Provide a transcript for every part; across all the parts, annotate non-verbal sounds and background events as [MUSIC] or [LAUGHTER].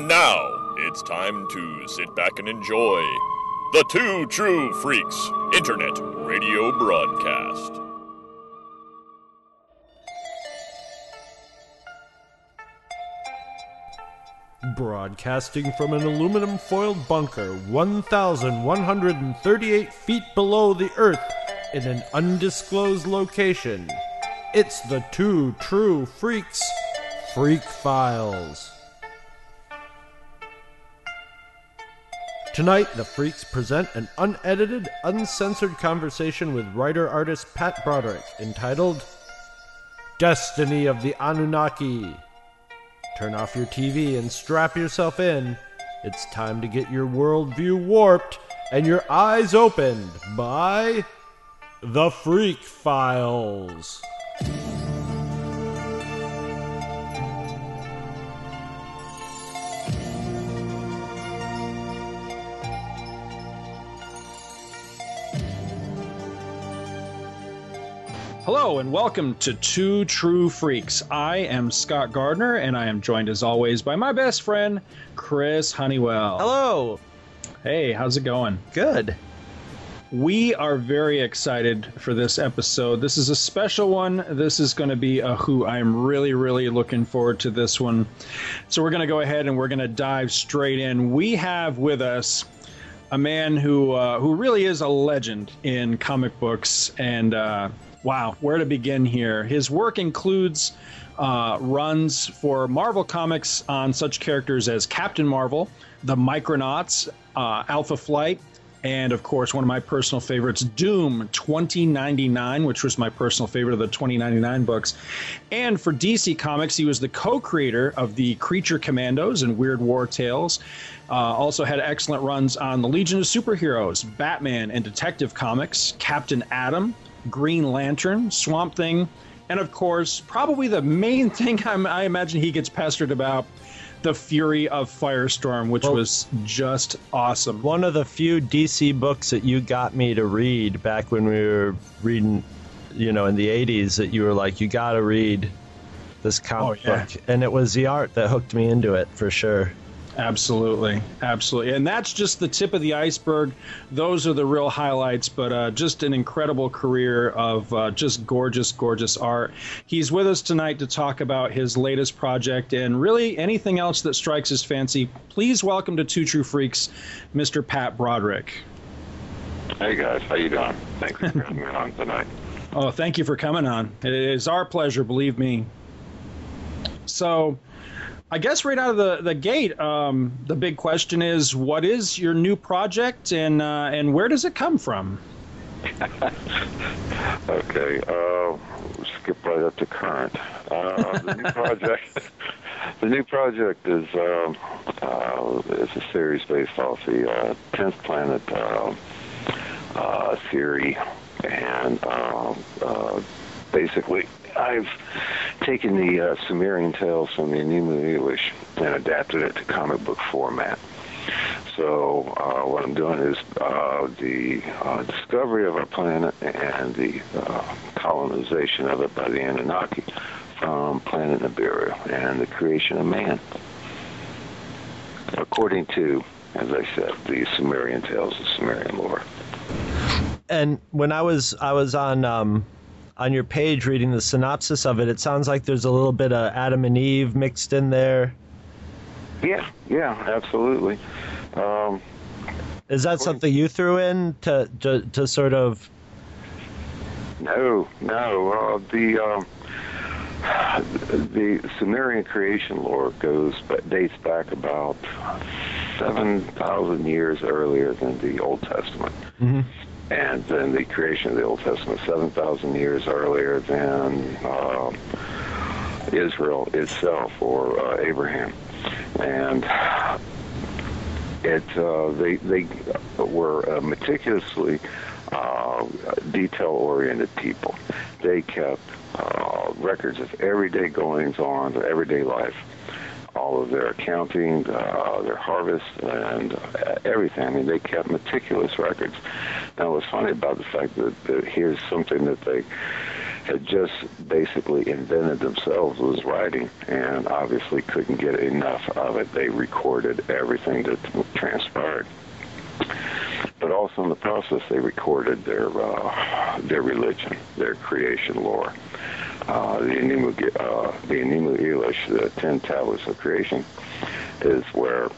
And now it's time to sit back and enjoy the Two True Freaks Internet Radio Broadcast. Broadcasting from an aluminum foiled bunker 1,138 feet below the Earth in an undisclosed location. It's the Two True Freaks Freak Files. Tonight, the Freaks present an unedited, uncensored conversation with writer artist Pat Broderick entitled Destiny of the Anunnaki. Turn off your TV and strap yourself in. It's time to get your worldview warped and your eyes opened by The Freak Files. Hello and welcome to Two True Freaks. I am Scott Gardner and I am joined as always by my best friend, Chris Honeywell. Hello. Hey, how's it going? Good. We are very excited for this episode. This is a special one. This is going to be a who. I'm really, really looking forward to this one. So we're going to go ahead and we're going to dive straight in. We have with us a man who uh, who really is a legend in comic books and uh, wow, where to begin here? His work includes uh, runs for Marvel Comics on such characters as Captain Marvel, the Micronauts, uh, Alpha Flight, and of course, one of my personal favorites, Doom 2099, which was my personal favorite of the 2099 books. And for DC Comics, he was the co creator of the Creature Commandos and Weird War Tales. Uh, also had excellent runs on the Legion of Superheroes, Batman and Detective Comics, Captain Atom, Green Lantern, Swamp Thing, and of course, probably the main [LAUGHS] thing I'm, i imagine he gets pestered about the Fury of Firestorm, which well, was just awesome. One of the few DC books that you got me to read back when we were reading, you know, in the 80s, that you were like, you got to read this comic oh, yeah. book. And it was the art that hooked me into it for sure. Absolutely, absolutely, and that's just the tip of the iceberg. Those are the real highlights, but uh, just an incredible career of uh, just gorgeous, gorgeous art. He's with us tonight to talk about his latest project and really anything else that strikes his fancy. Please welcome to Two True Freaks, Mr. Pat Broderick. Hey guys, how you doing? Thanks for having me on tonight. Oh, thank you for coming on. It is our pleasure, believe me. So I guess right out of the, the gate, um, the big question is, what is your new project, and uh, and where does it come from? [LAUGHS] okay, uh, skip right up to current. Uh, the new project, [LAUGHS] the new project is uh, uh, it's a series based off the uh, tenth planet uh, uh, theory, and basically I've taken the uh, Sumerian tales from the Enuma and adapted it to comic book format. So uh, what I'm doing is uh, the uh, discovery of our planet and the uh, colonization of it by the Anunnaki from planet Nibiru and the creation of man. According to, as I said, the Sumerian tales of Sumerian lore. And when I was I was on um, on your page reading the synopsis of it, it sounds like there's a little bit of Adam and Eve mixed in there. Yeah, yeah, absolutely. Um, Is that something you threw in to to, to sort of? No, no. Uh, the um, the Sumerian creation lore goes but dates back about seven thousand years earlier than the Old Testament. Mm-hmm and then the creation of the Old Testament 7,000 years earlier than uh, Israel itself or uh, Abraham. And it uh, they they were meticulously uh, detail-oriented people. They kept uh, records of everyday goings on, everyday life all of their accounting, uh, their harvest, and uh, everything. I mean, they kept meticulous records. Now, what's funny about the fact that, that here's something that they had just basically invented themselves was writing and obviously couldn't get enough of it. They recorded everything that transpired. But also in the process, they recorded their uh, their religion, their creation lore. Uh, the Enuma, uh, the Enuma Elish, the ten tablets of creation, is where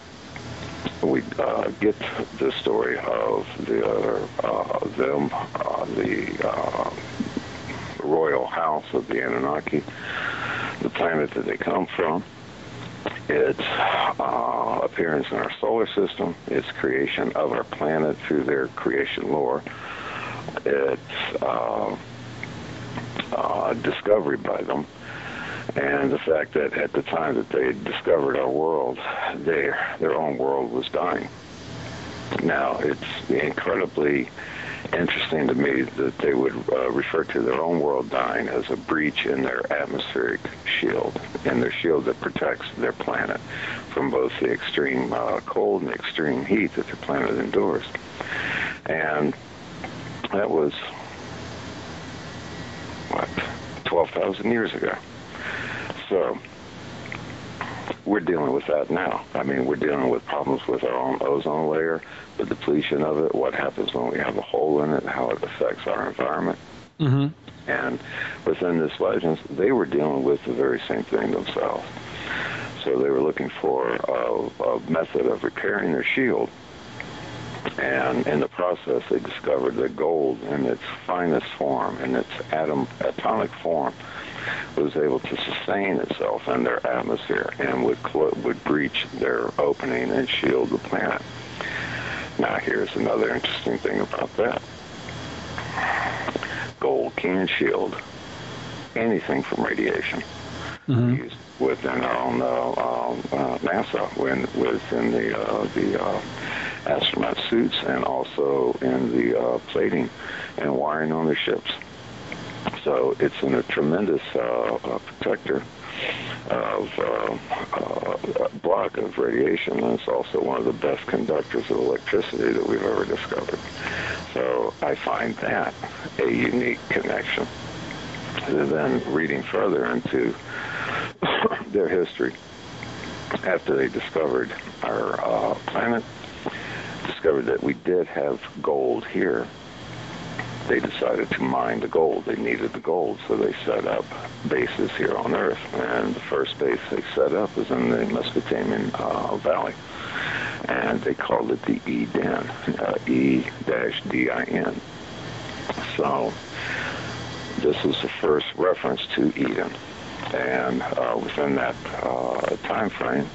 we uh, get the story of the uh, them, uh, the uh, royal house of the Anunnaki, the planet that they come from, its uh, appearance in our solar system, its creation of our planet through their creation lore, its uh, uh, discovery by them, and the fact that at the time that they discovered our world, their their own world was dying. Now it's incredibly interesting to me that they would uh, refer to their own world dying as a breach in their atmospheric shield, in their shield that protects their planet from both the extreme uh, cold and the extreme heat that their planet endures. And that was, what, 12,000 years ago. So we're dealing with that now. I mean, we're dealing with problems with our own ozone layer, the depletion of it, what happens when we have a hole in it, how it affects our environment. Mm-hmm. And within this legends, they were dealing with the very same thing themselves. So they were looking for a, a method of repairing their shield. And in the process, they discovered that gold in its finest form, in its atom atomic form, was able to sustain itself in their atmosphere and would cl- would breach their opening and shield the planet. Now, here's another interesting thing about that. Gold can shield anything from radiation. Mm-hmm. Used within our own uh, um, uh, NASA, when within the uh, the uh, astronaut suits, and also in the uh, plating and wiring on the ships. So it's in a tremendous uh, uh, protector of uh, uh, block of radiation, and it's also one of the best conductors of electricity that we've ever discovered. So I find that a unique connection. And then reading further into their history, after they discovered our uh, planet, discovered that we did have gold here they decided to mine the gold. They needed the gold, so they set up bases here on Earth. And the first base they set up was in the Mesopotamian uh, Valley, and they called it the Eden, uh, E-D-I-N. So this is the first reference to Eden, and uh, within that uh, time frame,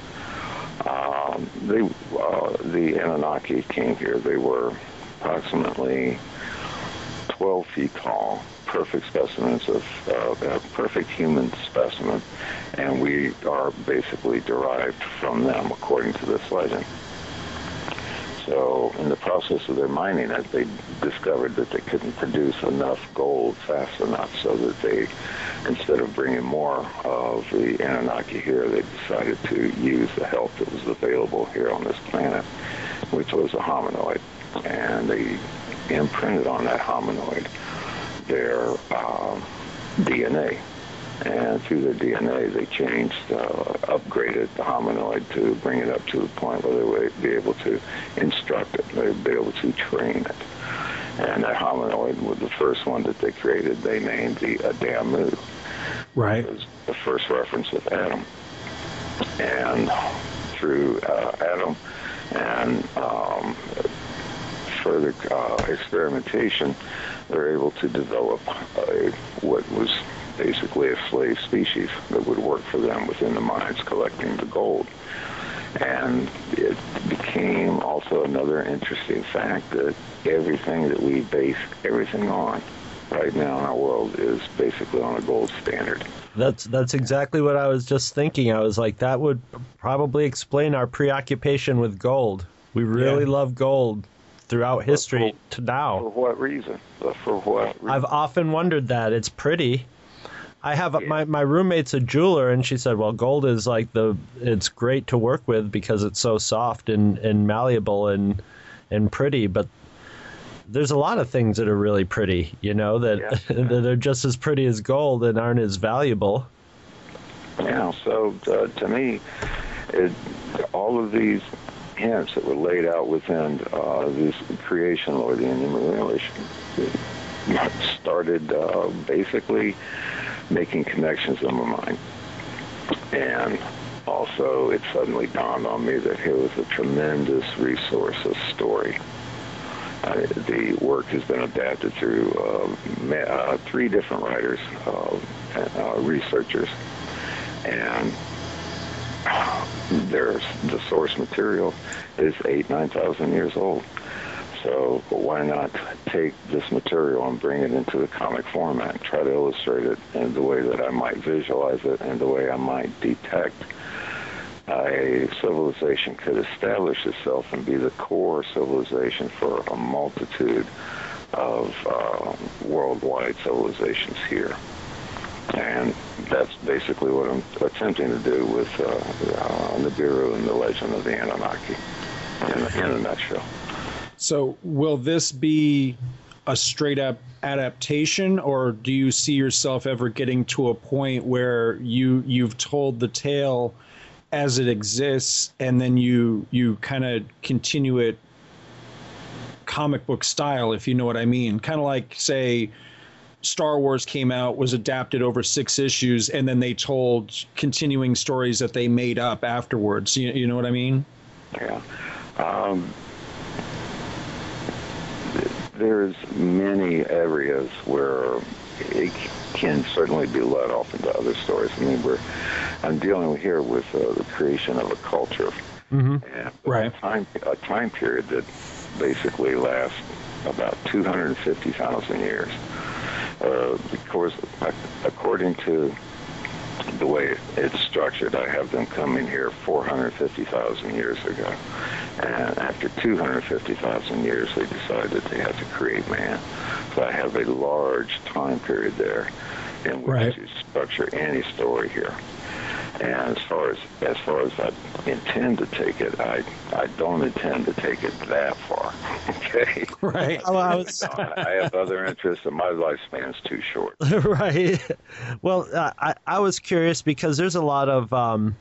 um, they, uh, the Anunnaki came here. They were approximately 12 feet tall, perfect specimens of a perfect human specimen, and we are basically derived from them according to this legend. So in the process of their mining they discovered that they couldn't produce enough gold fast enough so that they, instead of bringing more of the Anunnaki here, they decided to use the help that was available here on this planet, which was a hominoid. And they imprinted on that hominoid their uh, DNA. And through their DNA, they changed, uh, upgraded the hominoid to bring it up to the point where they would be able to instruct it, they would be able to train it. And that hominoid was the first one that they created. They named the Adamu. Right. It was the first reference of Adam. And through uh, Adam and um, further uh, experimentation, they're able to develop a, what was basically a slave species that would work for them within the mines collecting the gold. And it became also another interesting fact that everything that we base everything on right now in our world is basically on a gold standard. That's that's exactly what I was just thinking. I was like, that would probably explain our preoccupation with gold. We really Yeah. love gold throughout history to now. For what reason? For what reason? I've often wondered that. It's pretty. I have a, my my roommate's a jeweler, and she said, "Well, gold is like the it's great to work with because it's so soft and, and malleable and and pretty." But there's a lot of things that are really pretty, you know, that Yeah. [LAUGHS] that are just as pretty as gold and aren't as valuable. Yeah, so uh, to me, it, all of these hints that were laid out within uh, this creation lore, the enumeration, started uh, basically making connections in my mind. And also, it suddenly dawned on me that here was a tremendous resource of story. Uh, the work has been adapted through uh, ma- uh, three different writers, uh, uh, researchers, and [SIGHS] there's the source material is eight nine thousand years old. So why not take this material and bring it into the comic format and try to illustrate it in the way that I might visualize it and the way I might detect a civilization could establish itself and be the core civilization for a multitude of uh, worldwide civilizations here. And that's basically what I'm attempting to do with uh, uh, Nibiru and the legend of the Anunnaki in, in a nutshell. So, will this be a straight up adaptation, or do you see yourself ever getting to a point where you you've told the tale as it exists, and then you you kind of continue it comic book style, if you know what I mean? Kind of like say. Star Wars came out, was adapted over six issues, and then they told continuing stories that they made up afterwards. You, you know what I mean? Yeah. Um, there's many areas where it can certainly be led off into other stories. I mean, we're I'm dealing here with uh, the creation of a culture, and Right. a time a time period that basically lasts about 250,000 years. Uh, of course, according to the way it's structured, I have them coming here 450,000 years ago. And after 250,000 years, they decided they had to create man. So I have a large time period there in which Right. to structure any story here. And as far as as far as I intend to take it, I I don't intend to take it that far. [LAUGHS] Okay. Right. Oh, I was I [LAUGHS] I have other interests, and my lifespan's too short. [LAUGHS] right. Well, uh, I I was curious because there's a lot of um,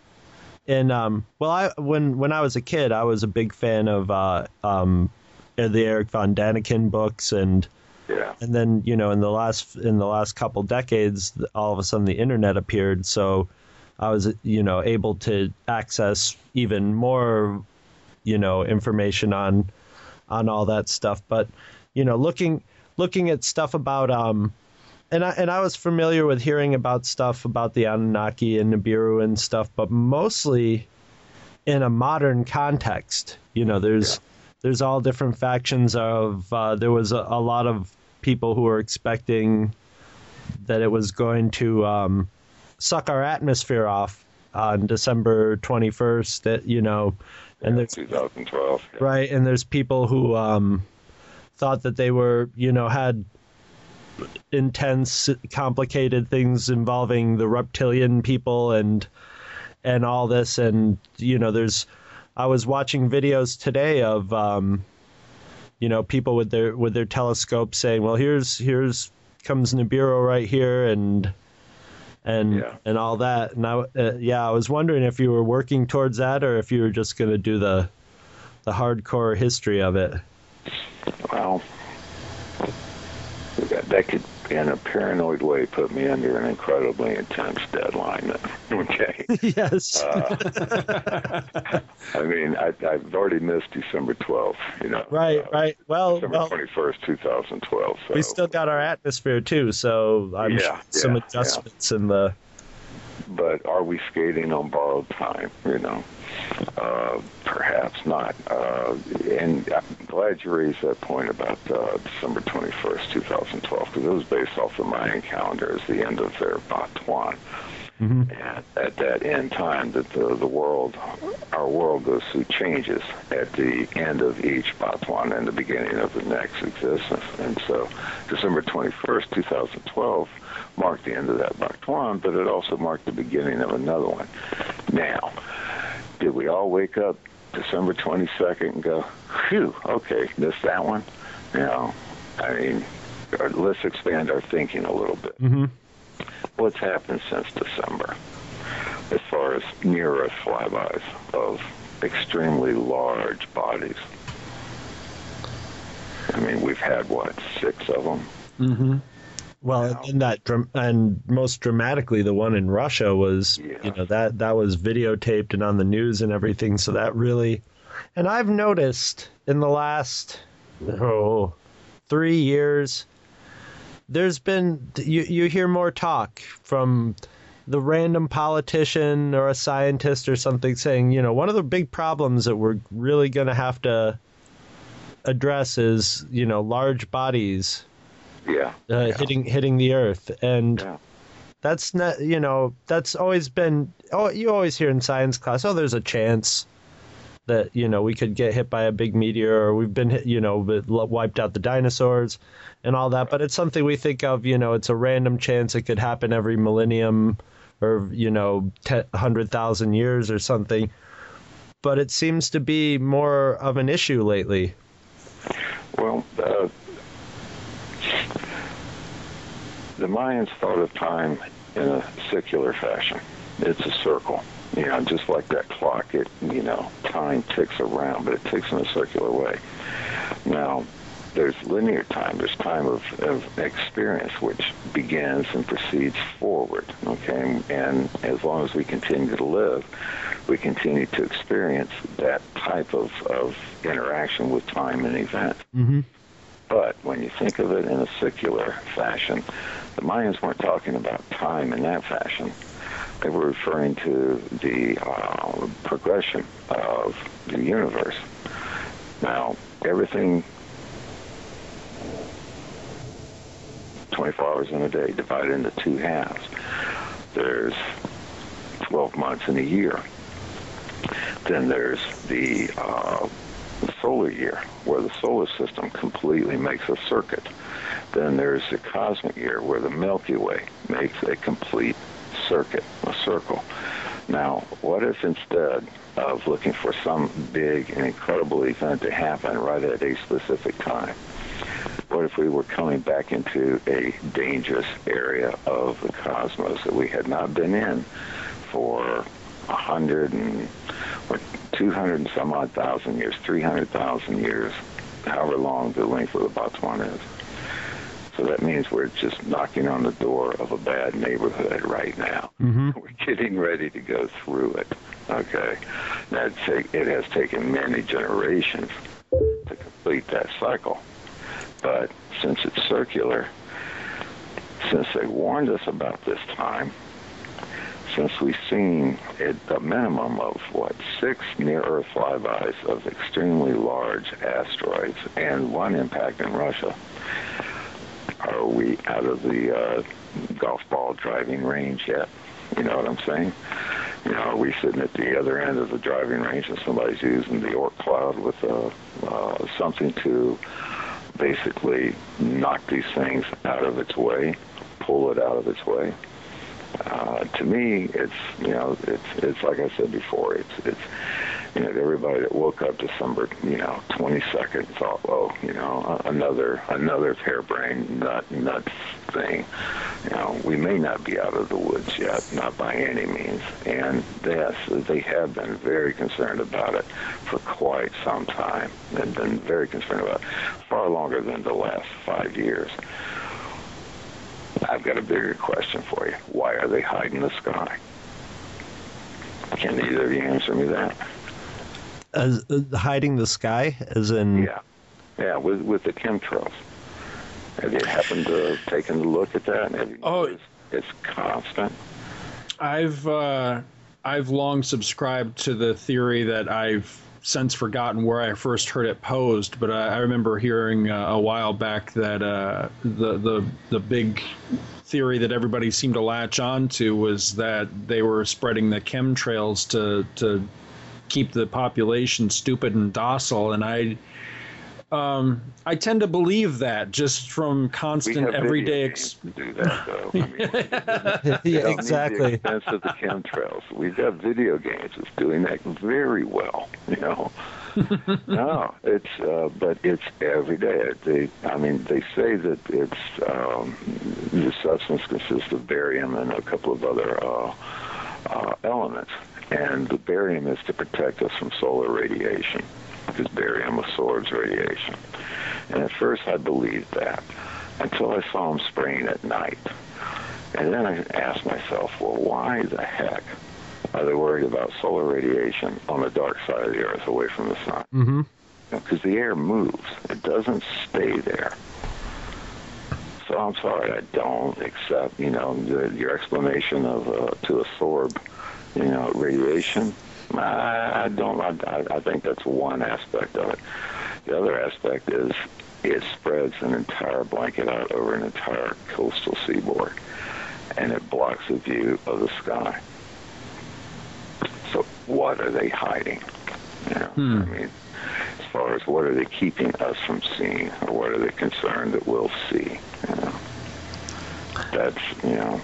in um, well, I when when I was a kid, I was a big fan of uh um, the Erich von Däniken books and. Yeah. and then you know in the last in the last couple decades all of a sudden the internet appeared so i was you know able to access even more you know information on on all that stuff but you know looking looking at stuff about um and I and I was familiar with hearing about stuff about the Anunnaki and Nibiru and stuff, but mostly in a modern context. You know, there's there's all different factions of. Uh, there was a, a lot of people who were expecting that it was going to um, suck our atmosphere off on December 21st. That you know, and there's 2012. yeah. right and there's people who um thought that they were you know had intense complicated things involving the reptilian people and and all this and you know there's i was watching videos today of um you know people with their with their telescopes saying well here's here's comes nibiru right here and and Yeah. and all that and I, uh, yeah i was wondering if you were working towards that or if you were just going to do the the hardcore history of it Well, that, that could, in a paranoid way, put me under an incredibly intense deadline. [LAUGHS] Okay. yes Uh, I mean, I, I've already missed December 12th. You know. right uh, right well, December well 21st, 2012. So. we still got our atmosphere too so i'm Yeah, sure some yeah, adjustments in the but are we skating on borrowed time? You know, uh, perhaps not. Uh, and I'm glad you raised that point about uh, December 21st, 2012, because it was based off the Mayan calendar as the end of their baktun. And at that end time, that the, the world, our world goes through changes at the end of each baktun and the beginning of the next existence. And so December 21st, 2012 marked the end of that baktun, but it also marked the beginning of another one. Now, did we all wake up December 22nd and go, phew, okay, missed that one? Know, I mean, let's expand our thinking a little bit. Mm-hmm. What's happened since December as far as near Earth flybys of extremely large bodies? I mean, we've had what six of them. Mm-hmm. Well, and that and most dramatically, the one in Russia was, Yeah. you know, that that was videotaped and on the news and everything. So that really, and I've noticed in the last oh three years, there's been you you hear more talk from the random politician or a scientist or something saying, you know, one of the big problems that we're really going to have to address is, you know, large bodies Yeah. uh, yeah. hitting hitting the earth and Yeah. that's not you know that's always been oh you always hear in science class oh there's a chance that you know we could get hit by a big meteor or we've been hit, you know wiped out the dinosaurs and all that but it's something we think of you know it's a random chance it could happen every millennium or you know 100,000 years or something but it seems to be more of an issue lately Well, uh, the Mayans thought of time in a circular fashion. It's a circle. You know, just like that clock, it, you know, time ticks around, but it ticks in a circular way. Now, there's linear time. There's time of, of experience, which begins and proceeds forward. Okay, and as long as we continue to live, we continue to experience that type of, of interaction with time and event. mm-hmm. But when you think of it in a circular fashion, the Mayans weren't talking about time in that fashion. They were referring to the uh, progression of the universe. Now, everything 24 hours in a day divided into two halves. There's 12 months in a year. Then there's the uh, the solar year, where the solar system completely makes a circuit. Then there's the cosmic year, where the Milky Way makes a complete circuit, a circle. Now, what if instead of looking for some big and incredible event to happen right at a specific time, what if we were coming back into a dangerous area of the cosmos that we had not been in for a hundred and or two hundred and some odd thousand years, three hundred thousand years, however long the length of the Botswana is. So that means we're just knocking on the door of a bad neighborhood right now. Mm-hmm. [LAUGHS] We're getting ready to go through it. Okay, that it has taken many generations to complete that cycle, but since it's circular, since they warned us about this time, since we've seen at a minimum of what six near-Earth flybys of extremely large asteroids and one impact in Russia, are we out of the uh, golf ball driving range yet? You know what I'm saying? You know, are we sitting at the other end of the driving range and somebody's using the Oort cloud with uh, uh, something to basically knock these things out of its way, pull it out of its way? Uh, to me, it's you know, it's it's like I said before, it's it's you know, everybody that woke up December, you know, 22nd thought, oh, you know, another another harebrained nut nuts thing. You know, we may not be out of the woods yet, not by any means. And yes, they have been very concerned about it for quite some time. They've been very concerned about it far longer than the last five years. I've got a bigger question for you. Why are they hiding the sky? Can either of you answer me that? As uh, hiding the sky, as in Yeah, yeah, with with the chemtrails. Have you happened to have taken a look at that? Have you Oh. noticed it's constant. I've uh, I've long subscribed to the theory that I've since forgotten where I first heard it posed, but I, I remember hearing uh, a while back that uh, the the the big theory that everybody seemed to latch on to was that they were spreading the chemtrails to to keep the population stupid and docile, and I Um, I tend to believe that just from constant everyday. video Ex- to do that, though. I mean, [LAUGHS] yeah, don't need exactly. the expense of the chemtrails. We've got video games that's doing that very well. You know, [LAUGHS] no, it's uh, but it's every day. They, I mean, they say that it's um, the substance consists of barium and a couple of other uh, uh, elements, and the barium is to protect us from solar radiation because barium absorbs radiation. And at first, I believed that until I saw them spraying at night. And then I asked myself, well, why the heck are they worried about solar radiation on the dark side of the Earth, away from the sun? Mm-hmm. Because the air moves; it doesn't stay there. So I'm sorry, I don't accept, you know, the, your explanation of uh, to absorb, you know, radiation. I, I don't. I, I think that's one aspect of it. The other aspect is it spreads an entire blanket out over an entire coastal seaboard, and it blocks the view of the sky. So what are they hiding? You know, Hmm. I mean, as far as what are they keeping us from seeing, or what are they concerned that we'll see? You know, that's you know.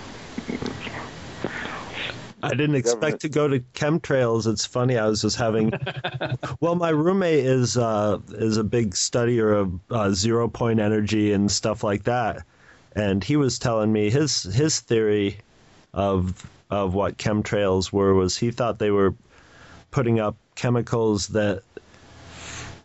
I didn't expect to go to chemtrails. It's funny. I was just having. [LAUGHS] well, my roommate is uh, is a big studier of uh, zero point energy and stuff like that, and he was telling me his his theory of of what chemtrails were was he thought they were putting up chemicals that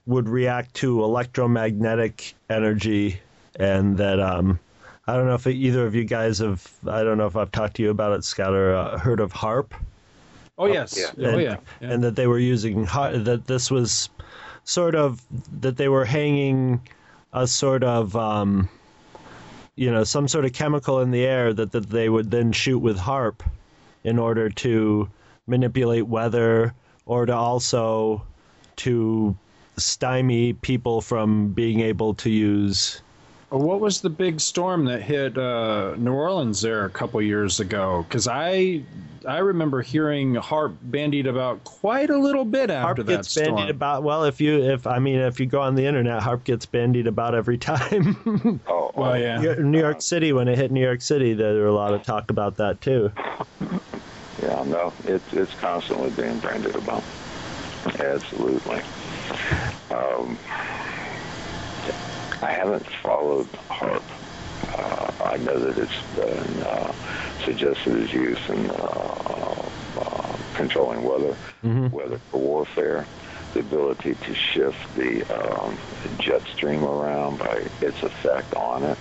would react to electromagnetic energy, and that um, I don't know if either of you guys have. I don't know if I've talked to you about it, Scott, or uh, heard of HAARP, oh yes. yeah. Oh And- yeah. yeah. and that they were using har- that this was sort of that they were hanging a sort of um, you know some sort of chemical in the air that that they would then shoot with HAARP in order to manipulate weather or to also to stymie people from being able to use What was the big storm that hit uh, New Orleans there a couple years ago? Because I I remember hearing HAARP bandied about quite a little bit after HAARP that gets storm. bandied about well if you if i mean if you go on the internet HAARP gets bandied about every time [LAUGHS] Oh, Well, oh, yeah. new york city when it hit new york city there were a lot of talk about that too Yeah, no, it's it's constantly being branded about. Absolutely. Um, I haven't followed HAARP. Uh, I know that it's been uh, suggested as use in uh, uh, controlling weather, weather for warfare. The ability to shift the um, jet stream around by its effect on it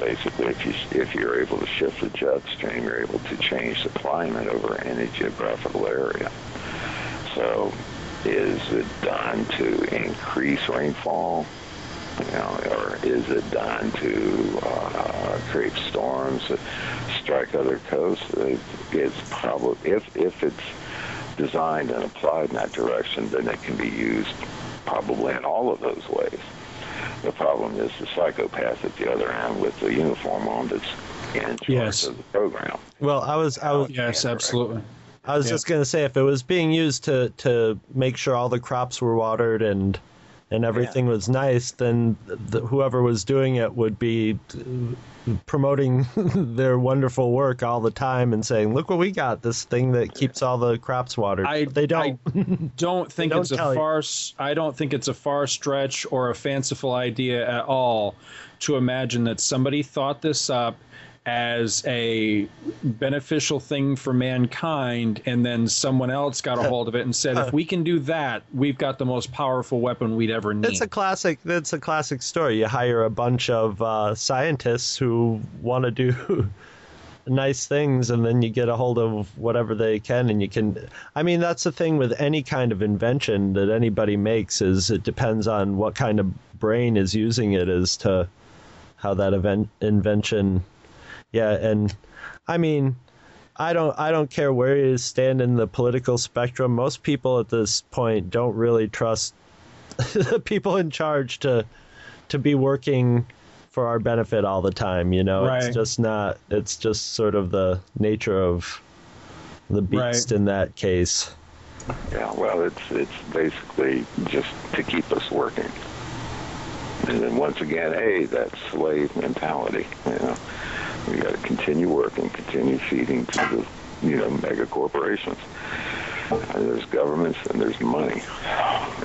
basically if you if you're able to shift the jet stream you're able to change the climate over any geographical area so is it done to increase rainfall you know or is it done to uh, create storms that strike other coasts It- it's probably if if it's designed and applied in that direction then it can be used probably in all of those ways the problem is the psychopath at the other end with the uniform on that's in charge Yes. of the program. well i was i was Yes, absolutely. i was Yeah. just going to say if it was being used to to make sure all the crops were watered and and everything was nice then the, whoever was doing it would be uh, promoting [LAUGHS] their wonderful work all the time and saying look what we got this thing that keeps all the crops watered. I- But they don't. [LAUGHS] Don't think don't it's a far. I don't think it's a far stretch or a fanciful idea at all to imagine that somebody thought this up as a beneficial thing for mankind, and then someone else got a hold of it and said, "If we can do that, we've got the most powerful weapon we'd ever need." It's a classic. It's a classic story. You hire a bunch of uh, scientists who want to do [LAUGHS] nice things, and then you get a hold of whatever they can, and you can. I mean, that's the thing with any kind of invention that anybody makes is it depends on what kind of brain is using it as to how that event invention. Yeah, and I mean. I don't I don't care where you stand in the political spectrum. Most people at this point don't really trust [LAUGHS] the people in charge to to be working for our benefit all the time you know Right. it's just not it's just sort of the nature of the beast Right. in that case Yeah, well, it's it's basically just to keep us working. And then once again, hey, that slave mentality. You know, we got to continue working, continue feeding to the you know mega corporations. And there's governments and there's money,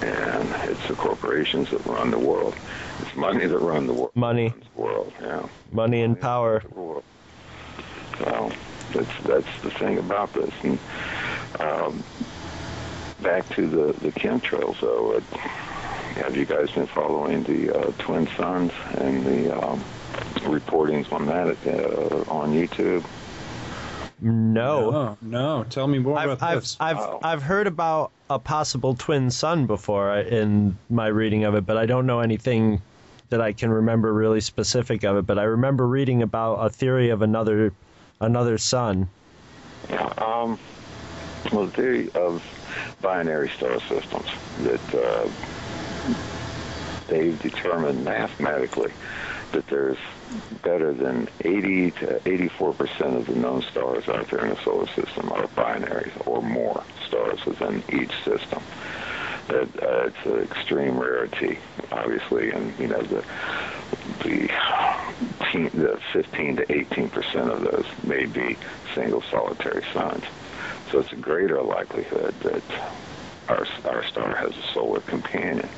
and it's the corporations that run the world. It's money that run the world. Money. The world, yeah. Money and power. So that's that's the thing about this. And um, back to the the chemtrails, though. It, have you guys been following the uh, twin suns and the um, reportings on that uh, on YouTube? No. No, no. Tell me more I've about I've this. I've, Oh. I've heard about a possible twin sun before uh, in my reading of it, but I don't know anything that I can remember really specific of it. But I remember reading about a theory of another another sun. Yeah, um, well, the theory of binary star systems that uh, they've determined mathematically that there's better than 80 to 84 percent of the known stars out there in the solar system are binaries or more stars within each system. That uh, it's an extreme rarity, obviously, and you know the the teen, the 15 to 18 percent of those may be single solitary suns. So it's a greater likelihood that our our star has a solar companion.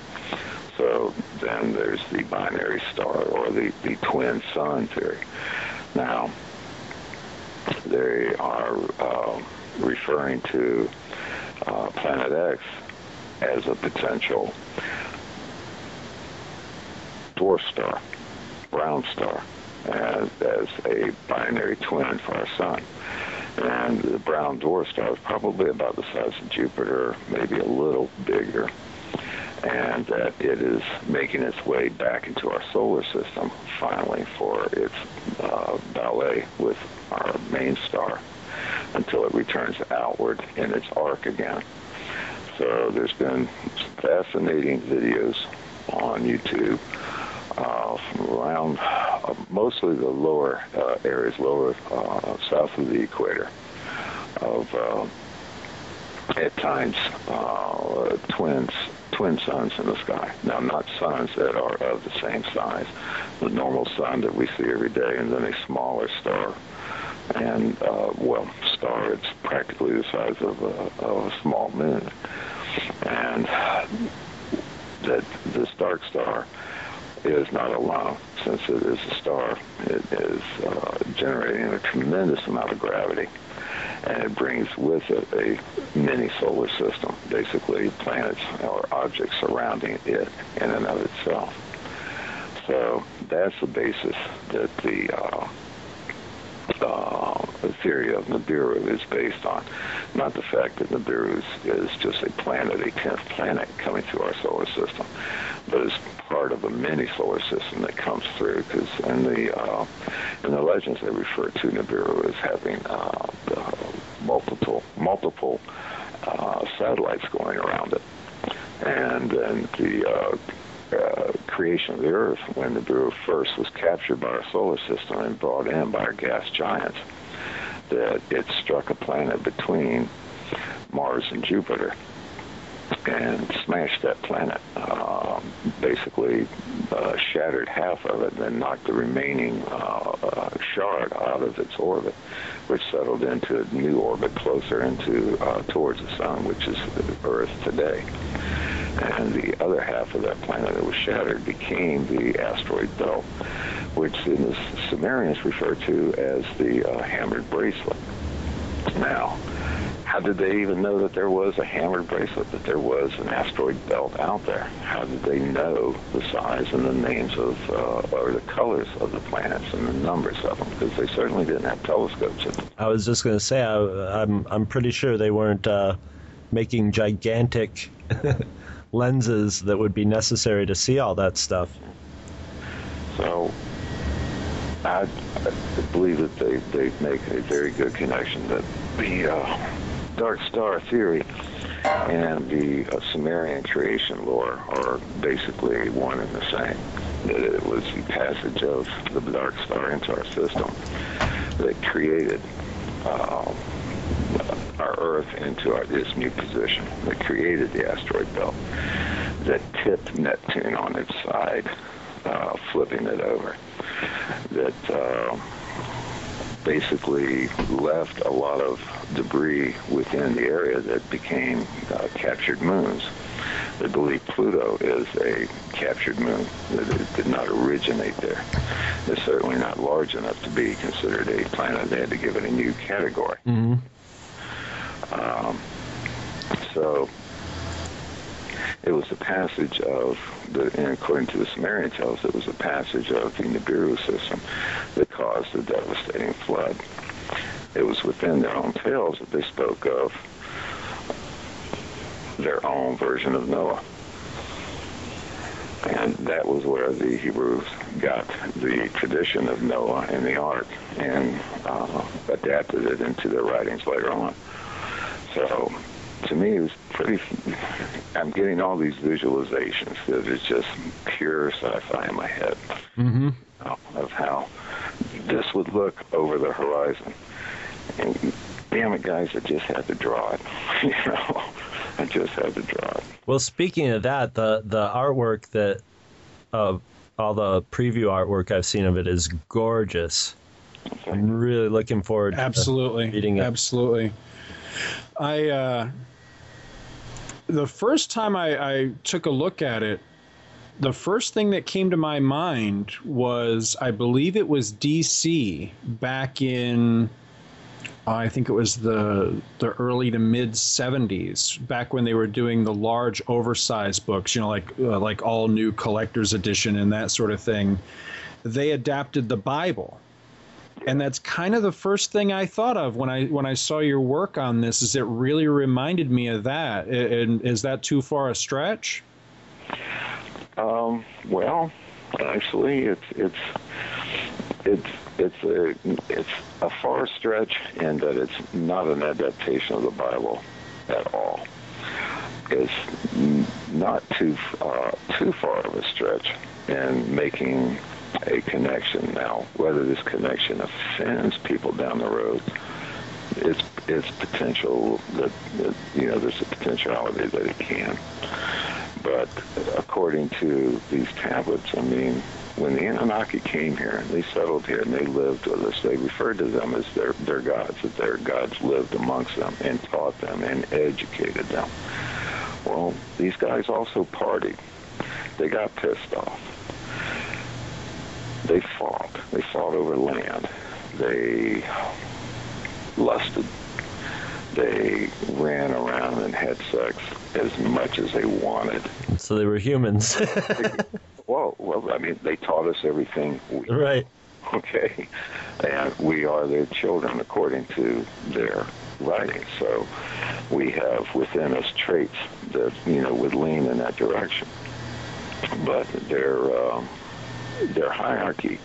So then there's the binary star or the, the twin sun theory. Now, they are uh, referring to uh, Planet X as a potential dwarf star, brown star, as, as a binary twin for our sun. And the brown dwarf star is probably about the size of Jupiter, maybe a little bigger and that it is making its way back into our solar system finally for its uh, ballet with our main star until it returns outward in its arc again. So there's been fascinating videos on YouTube uh, from around uh, mostly the lower uh, areas, lower uh, south of the equator, of uh, at times uh, twins twin suns in the sky. Now, not suns that are of the same size, the normal sun that we see every day, and then a smaller star. And, uh, well, star, it's practically the size of a, of a small moon. And that this dark star is not alone. Since it is a star, it is uh, generating a tremendous amount of gravity and it brings with it a mini solar system, basically planets or objects surrounding it in and of itself. So that's the basis that the, uh, uh, the theory of Nibiru is based on. Not the fact that Nibiru is, is just a planet, a 10th planet coming through our solar system, but it's part of a mini solar system that comes through because in the uh, in the legends they refer to Nibiru as having uh, uh, multiple multiple uh, satellites going around it, and then the uh, creation of the Earth when the Nibiru first was captured by our solar system and brought in by our gas giants, that it struck a planet between Mars and Jupiter and smashed that planet. Uh, basically, uh, shattered half of it, and then knocked the remaining uh, uh, shard out of its orbit, which settled into a new orbit closer into uh, towards the sun, which is Earth today. And the other half of that planet that was shattered became the asteroid belt, which in the Sumerians refer to as the uh, hammered bracelet. Now, how did they even know that there was a hammered bracelet, that there was an asteroid belt out there? How did they know the size and the names of, uh, or the colors of the planets and the numbers of them? Because they certainly didn't have telescopes I was just going to say I, I'm I'm pretty sure they weren't uh, making gigantic [LAUGHS] lenses that would be necessary to see all that stuff. So I, I believe that they, they make a very good connection that the uh, dark star theory and the uh, Sumerian creation lore are basically one and the same. That it was the passage of the dark star into our system that created uh, our Earth into our, this new position that created the asteroid belt, that tipped Neptune on its side, uh, flipping it over, that uh, basically left a lot of debris within the area that became uh, captured moons. They believe Pluto is a captured moon, that it did not originate there. It's certainly not large enough to be considered a planet. They had to give it a new category. Mm-hmm. Um, so it was a passage of the, and according to the Sumerian tales, it was a passage of the Nibiru system that caused the devastating flood. It was within their own tales that they spoke of their own version of Noah. And that was where the Hebrews got the tradition of Noah and the ark and uh, adapted it into their writings later on. So to me, it was pretty. I'm getting all these visualizations that that is just pure sci-fi in my head Mm-hmm. of how this would look over the horizon. And damn it, guys, I just had to draw it. [LAUGHS] you know, I just had to draw it. Well, speaking of that, the the artwork that of all the preview artwork I've seen of it is gorgeous. I'm really looking forward to Absolutely. reading it. Absolutely. I uh, the first time I, I took a look at it, the first thing that came to my mind was I believe it was DC back in I think it was the the early to mid 70s back when they were doing the large oversized books, you know like uh, like all new collector's edition and that sort of thing. They adapted the Bible and that's kind of the first thing I thought of when I when I saw your work on this. Is it really reminded me of that? And is that too far a stretch? Um, well, actually, it's it's it's it's a it's a far stretch in that it's not an adaptation of the Bible at all. It's not too uh, too far of a stretch in making a connection. Now, whether this connection offends people down the road, it's it's potential that, that you know there's a potentiality that it can. But according to these tablets, I mean, when the Anunnaki came here and they settled here and they lived with us, they referred to them as their, their gods, that their gods lived amongst them and taught them and educated them. Well, these guys also partied. They got pissed off. They fought. They fought over land. They lusted. They ran around and had sex as much as they wanted. So they were humans, [LAUGHS] Well, well, I mean, they taught us everything we right? okay, and we are their children according to their writing. So we have within us traits that you know would lean in that direction. But their um, their hierarchy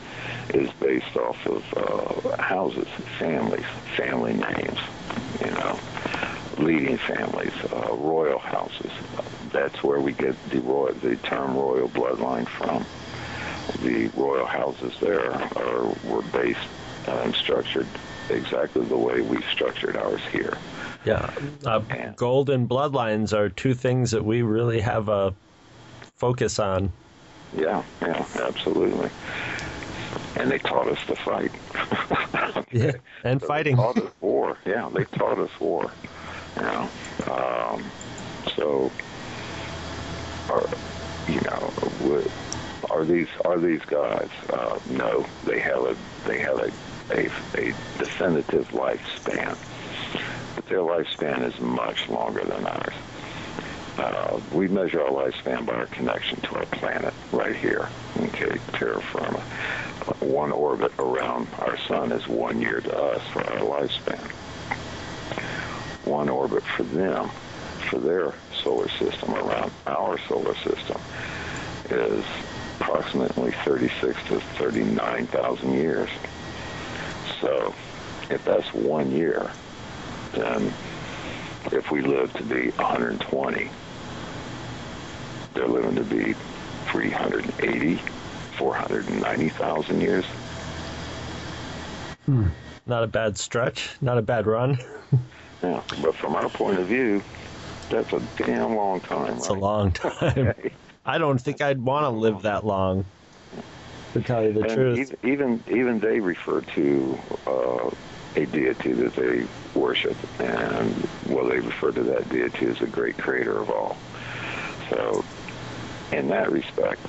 is based off of uh, houses, families, family names, you know, leading families, uh, royal houses. That's where we get the royal, the term royal bloodline from. The royal houses there are were based and structured exactly the way we've structured ours here. Yeah. Uh, And- golden bloodlines are two things that we really have a focus on. Yeah, yeah, absolutely. And they taught us to fight. [LAUGHS] Yeah. And So fighting. They taught us war. Yeah, they taught us war. You know, um, so are you know would, are these are these guys? Uh, no, they have a they have a, a a definitive lifespan, but their lifespan is much longer than ours. Uh, we measure our lifespan by our connection to our planet right here, okay, terra firma. One orbit around our sun is one year to us for our lifespan. One orbit for them, for their solar system around our solar system, is approximately 36 to 39,000 years. So, if that's one year, then if we live to be 120, they're living to be 380, 490,000 years. Not a bad stretch. Not a bad run. [LAUGHS] Yeah, but from our point of view, that's a damn long time. It's right? a long time. [LAUGHS] Okay. I don't think I'd want to live that long. To tell you the and truth. Even, even even they refer to uh, a deity that they worship, and well, they refer to that deity as the great creator of all. So, in that respect,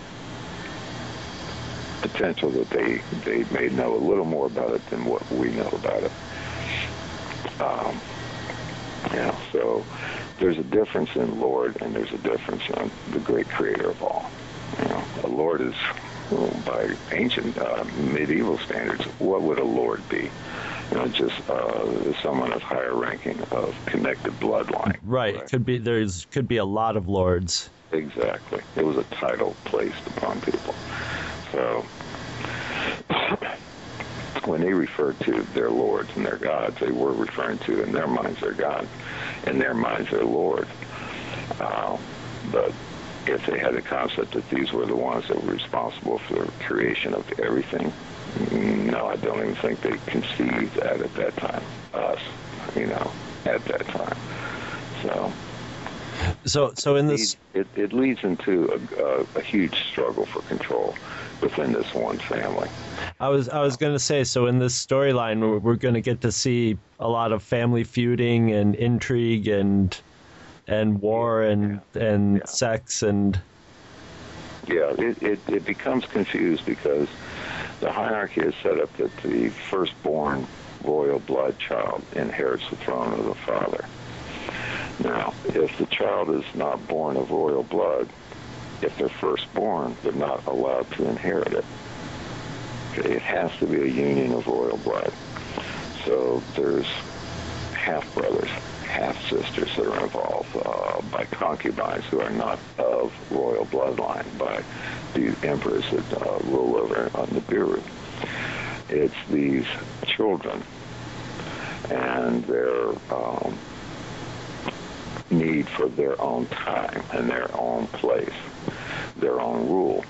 potential that they they may know a little more about it than what we know about it. Um, yeah, so there's a difference in Lord, and there's a difference in the great creator of all. You know, a Lord is, well, by ancient uh, medieval standards, what would a Lord be? You know, just uh, someone of higher ranking of connected bloodline. Right. It could be there's could be a lot of lords. Exactly. It was a title placed upon people. So [CLEARS THROAT] when they referred to their lords and their gods, they were referring to in their minds their gods, in their minds their lord. Uh, but if they had the concept that these were the ones that were responsible for the creation of everything, no, I don't even think they conceived that at that time. Us, you know, at that time. So So so in this it, it leads into a, a, a huge struggle for control within this one family. I was I was gonna say so in this storyline we're, we're gonna get to see a lot of family feuding and intrigue and and war and and Yeah. sex and Yeah, it, it, it becomes confused because the hierarchy is set up that the firstborn royal blood child inherits the throne of the father. Now, if the child is not born of royal blood, if they're firstborn, they're not allowed to inherit it. Okay, it has to be a union of royal blood. So there's half brothers, half sisters that are involved uh, by concubines who are not of royal bloodline, by the emperors that uh, rule over on the Nibiru. It's these children and their um, need for their own time and their own place, their own rule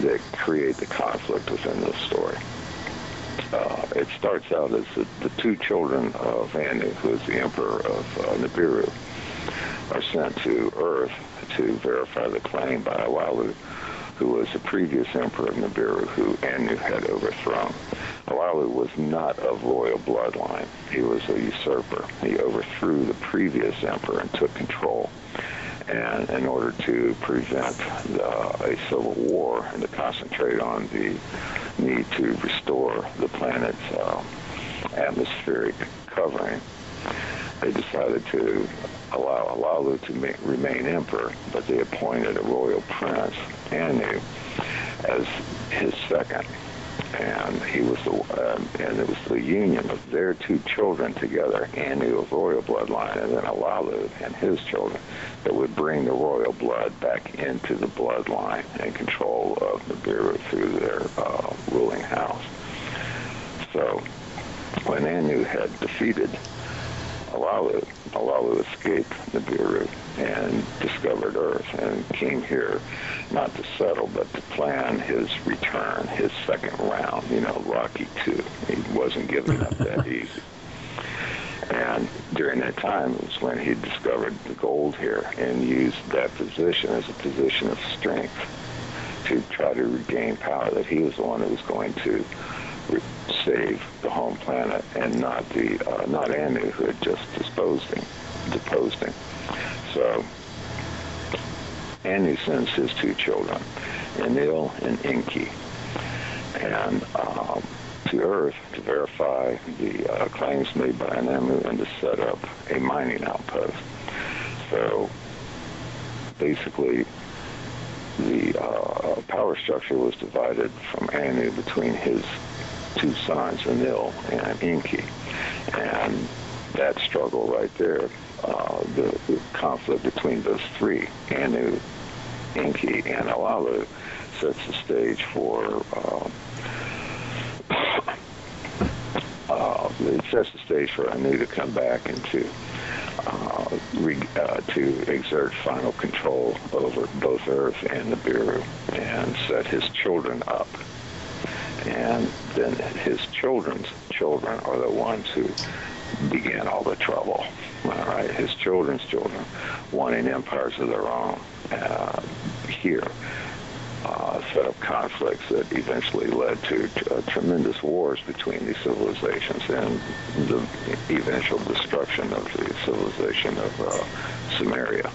that create the conflict within this story. Uh, it starts out as the, the two children of Anu, who is the emperor of uh, Nibiru, are sent to Earth to verify the claim by Alalu, who was the previous emperor of Nibiru, who Anu had overthrown. Alalu was not of royal bloodline. He was a usurper. He overthrew the previous emperor and took control. And in order to prevent the, a civil war and to concentrate on the need to restore the planet's uh, atmospheric covering, they decided to allow Alalu to ma- remain emperor, but they appointed a royal prince, Anu, as his second. And he was the, um, and it was the union of their two children together, Anu of royal bloodline, and then Alalu and his children, that would bring the royal blood back into the bloodline and control of Nibiru through their uh, ruling house. So when Anu had defeated Alalu, Alalu escaped Nibiru and discovered Earth and came here not to settle but to plan his return, his second round, you know, Rocky 2. He wasn't giving up that [LAUGHS] easy. And during that time it was when he discovered the gold here and used that position as a position of strength to try to regain power, that he was the one who was going to re- save the home planet and not the uh, not Anu who had just disposed him, deposed him. So Anu sends his two children, Enlil and Enki, and um, to Earth to verify the uh, claims made by Anu and to set up a mining outpost. So basically, the uh, power structure was divided from Anu between his two sons, Enlil and Enki. And that struggle right there, uh, the, the conflict between those three, Anu, Enki, and Alalu, sets the stage for uh, [COUGHS] uh, it sets the stage for Anu to come back and to uh, re, uh, to exert final control over both Earth and Nibiru and set his children up. And then his children's children are the ones who began all the trouble. All right, his children's children wanting empires of their own uh, here. Uh, set up conflicts that eventually led to uh, tremendous wars between these civilizations and the eventual destruction of the civilization of uh, Sumeria.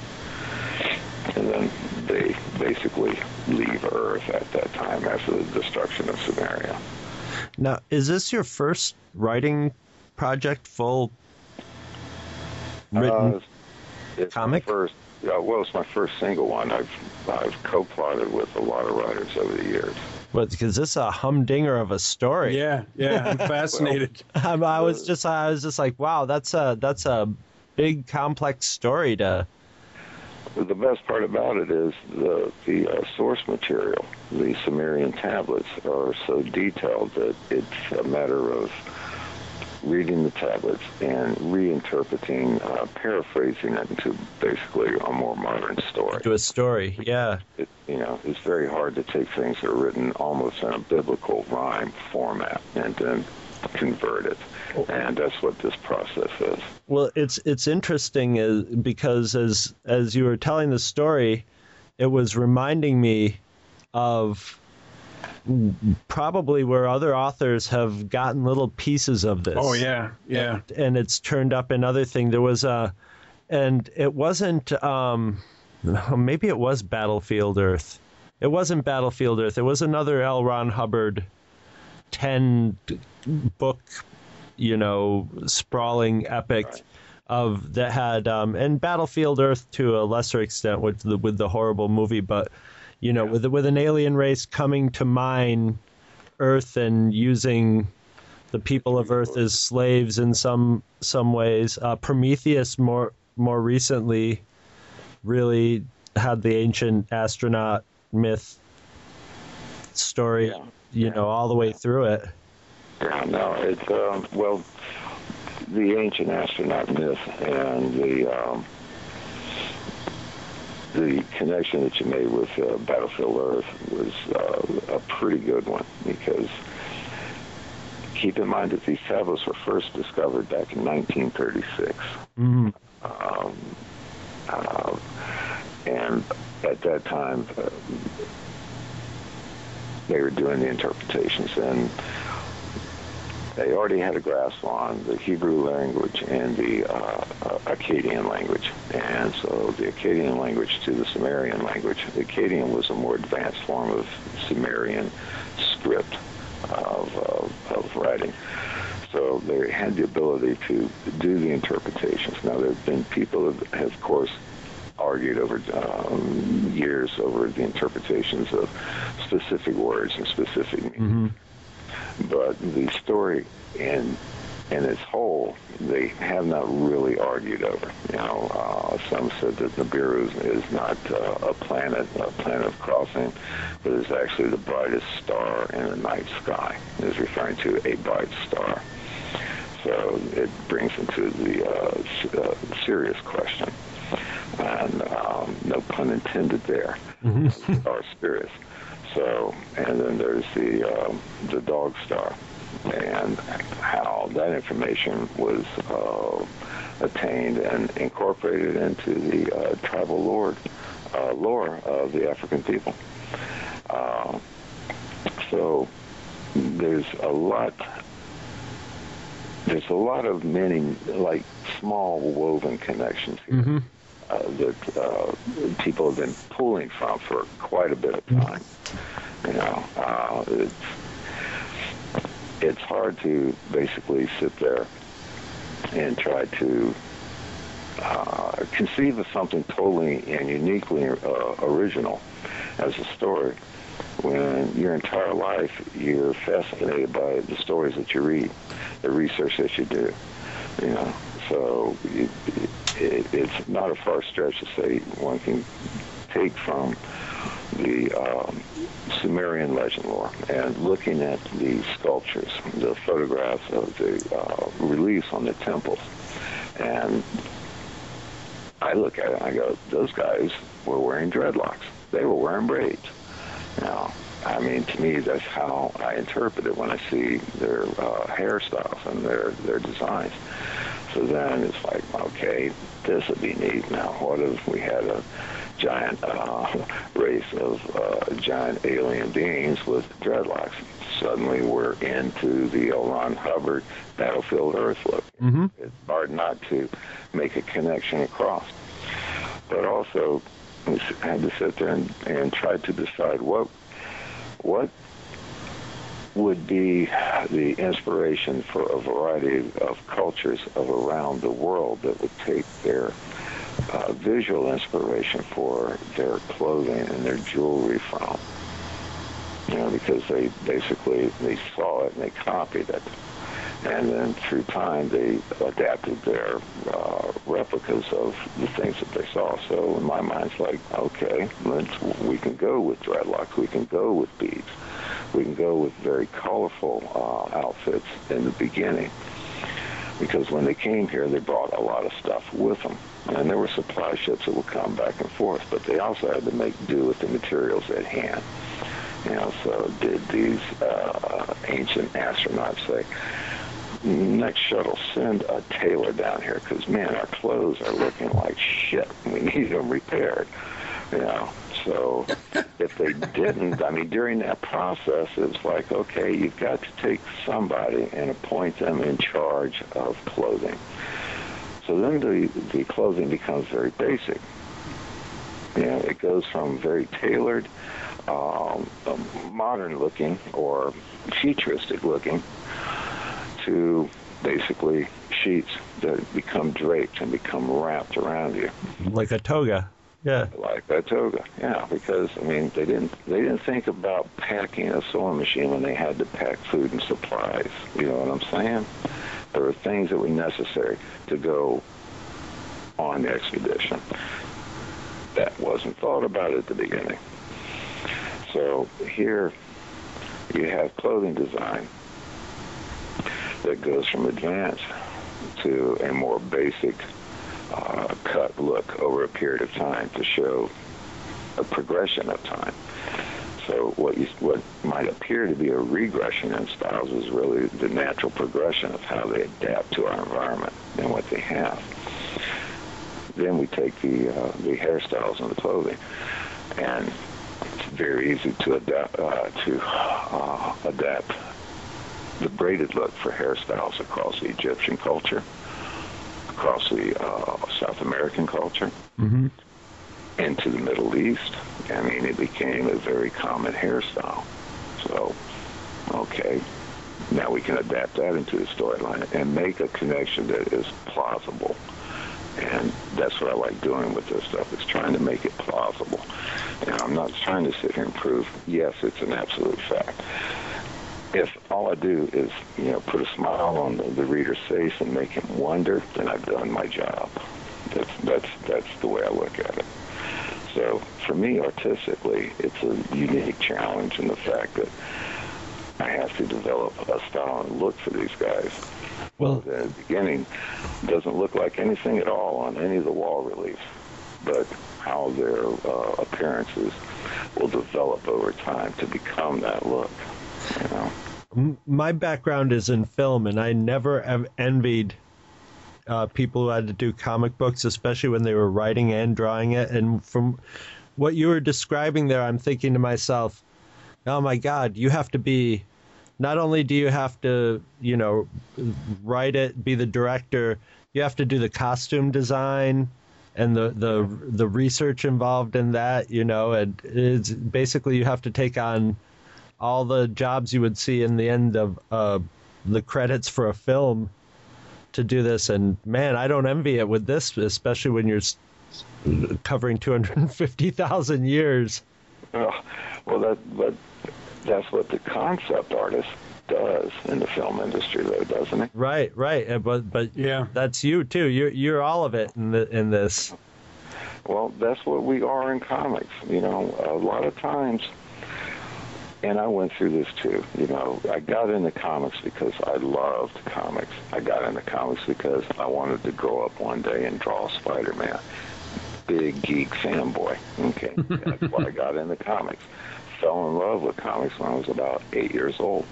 And then they basically leave Earth at that time after the destruction of Sumeria. Now, is this your first writing project, full written Uh, it's comic? First, yeah, well, it's my first single one. I've I've co-plotted with a lot of writers over the years. But Because this is a humdinger of a story. Yeah, yeah, I'm [LAUGHS] fascinated. I, I was just I was just like, wow, that's a that's a big complex story to. The best part about it is the the uh, source material. The Sumerian tablets are so detailed that it's a matter of reading the tablets and reinterpreting, uh, paraphrasing it into basically a more modern story. to a story. Yeah. It, you know, it's very hard to take things that are written almost in a biblical rhyme format and then convert it. And that's what this process is. Well, it's it's interesting is because as as you were telling the story, it was reminding me of probably where other authors have gotten little pieces of this. Oh yeah, yeah. and it's turned up in other thing. There was a, and it wasn't. Um, [LAUGHS] maybe it was Battlefield Earth. It wasn't Battlefield Earth. It was another L. Ron Hubbard, ten book, you know, sprawling epic. Right. Of that had um, and Battlefield Earth to a lesser extent with the with the horrible movie, but you know with with an alien race coming to mine Earth and using the people of Earth as slaves in some some ways. Uh, Prometheus more more recently really had the ancient astronaut myth story, Yeah. you Yeah. know, all the way through it. Yeah, no, it's um, well, the ancient astronaut myth and the um, the connection that you made with uh, Battlefield Earth was uh, a pretty good one because keep in mind that these tablets were first discovered back in 1936. Mhm. Um, uh, and at that time, uh, they were doing the interpretations, and they already had a grasp on the Hebrew language and the uh, uh, Akkadian language. And so the Akkadian language to the Sumerian language, the Akkadian was a more advanced form of Sumerian script of, of, of writing. So they had the ability to do the interpretations. Now, there have been people that have, of course, argued over um, years over the interpretations of specific words and specific meanings. But the story in in its whole, they have not really argued over. You know, uh, some said that Nibiru is, is not uh, a planet, a planet of crossing, but is actually the brightest star in the night sky. It is referring to a bright star. So it brings into the uh, s- uh, serious question, and um, no pun intended there. Star spirits. So, and then there's the um, the dog star, and how that information was uh, attained and incorporated into the uh, tribal lore uh, lore of the African people. Uh, so there's a lot. There's a lot of many like small woven connections here uh, that uh, people have been pulling from for quite a bit of time. You know, uh, it's it's hard to basically sit there and try to uh, conceive of something totally and uniquely uh, original as a story when your entire life you're fascinated by the stories that you read, the research that you do. You know, so it, it, it's not a far stretch to say one can take from the um, Sumerian legend lore and looking at the sculptures, the photographs of the uh, reliefs on the temples, and I look at it and I go, those guys were wearing dreadlocks. They were wearing braids. Now, I mean, to me, that's how I interpret it when I see their uh, hairstyles and their their designs. So then it's like, okay, this would be neat. Now, what if we had a giant uh, race of uh, giant alien beings with dreadlocks? Suddenly, we're into the L. Ron Hubbard Battlefield Earth look. Mm-hmm. It's hard not to make a connection across. But also, we had to sit there and, and try to decide what what would be the inspiration for a variety of cultures of around the world that would take their uh, visual inspiration for their clothing and their jewelry from. You know, because they basically they saw it and they copied it, and then through time they adapted their uh, replicas of the things that they saw. So in my mind, it's like, okay, let's we can go with dreadlocks, we can go with beads we can go with very colorful uh, outfits in the beginning because when they came here, they brought a lot of stuff with them. And there were supply ships that would come back and forth, but they also had to make do with the materials at hand. You know, so did these uh, ancient astronauts say, next shuttle, send a tailor down here because, man, our clothes are looking like shit. We need them repaired. You know, so if they didn't, I mean, during that process, it's like, okay, you've got to take somebody and appoint them in charge of clothing. So then the, the clothing becomes very basic. You know, it goes from very tailored, um, modern looking or futuristic looking to basically sheets that become draped and become wrapped around you. Like a toga. Yeah. Like a toga. Yeah, because I mean they didn't they didn't think about packing a sewing machine when they had to pack food and supplies. You know what I'm saying? There were things that were necessary to go on the expedition. That wasn't thought about at the beginning. So here you have clothing design that goes from advanced to a more basic uh, cut look over a period of time to show a progression of time. So what you, what might appear to be a regression in styles is really the natural progression of how they adapt to our environment and what they have. Then we take the uh, the hairstyles and the clothing, and it's very easy to adapt uh, to uh, adapt the braided look for hairstyles across the Egyptian culture across the uh, South American culture mm-hmm. into the Middle East. I mean, it became a very common hairstyle. So, okay, now we can adapt that into the storyline and make a connection that is plausible. And that's what I like doing with this stuff, is trying to make it plausible. And I'm not trying to sit here and prove, yes, it's an absolute fact if all I do is, you know, put a smile on the, the reader's face and make him wonder, then I've done my job. That's that's that's the way I look at it. So for me, artistically, it's a unique challenge in the fact that I have to develop a style and look for these guys. Well, the beginning, doesn't look like anything at all on any of the wall reliefs, but how their uh, appearances will develop over time to become that look. My background is in film, and I never have envied uh, people who had to do comic books, especially when they were writing and drawing it. And from what you were describing there, I'm thinking to myself, oh my God, you have to be. Not only do you have to, you know, write it, be the director, you have to do the costume design and the the the research involved in that. You know, and it's basically you have to take on all the jobs you would see in the end of uh, the credits for a film to do this. And man, I don't envy it with this, especially when you're covering 250,000 years. Oh, well, that but that's what the concept artist does in the film industry, though, doesn't it? Right, right. But but yeah, that's you too. You're you're all of it in the, in this. Well, that's what we are in comics. You know, a lot of times and I went through this too. You know, I got into comics because I loved comics. I got into comics because I wanted to grow up one day and draw Spider-Man. Big geek fanboy. Okay, [LAUGHS] that's why I got into comics. fell in love with comics when I was about eight years old.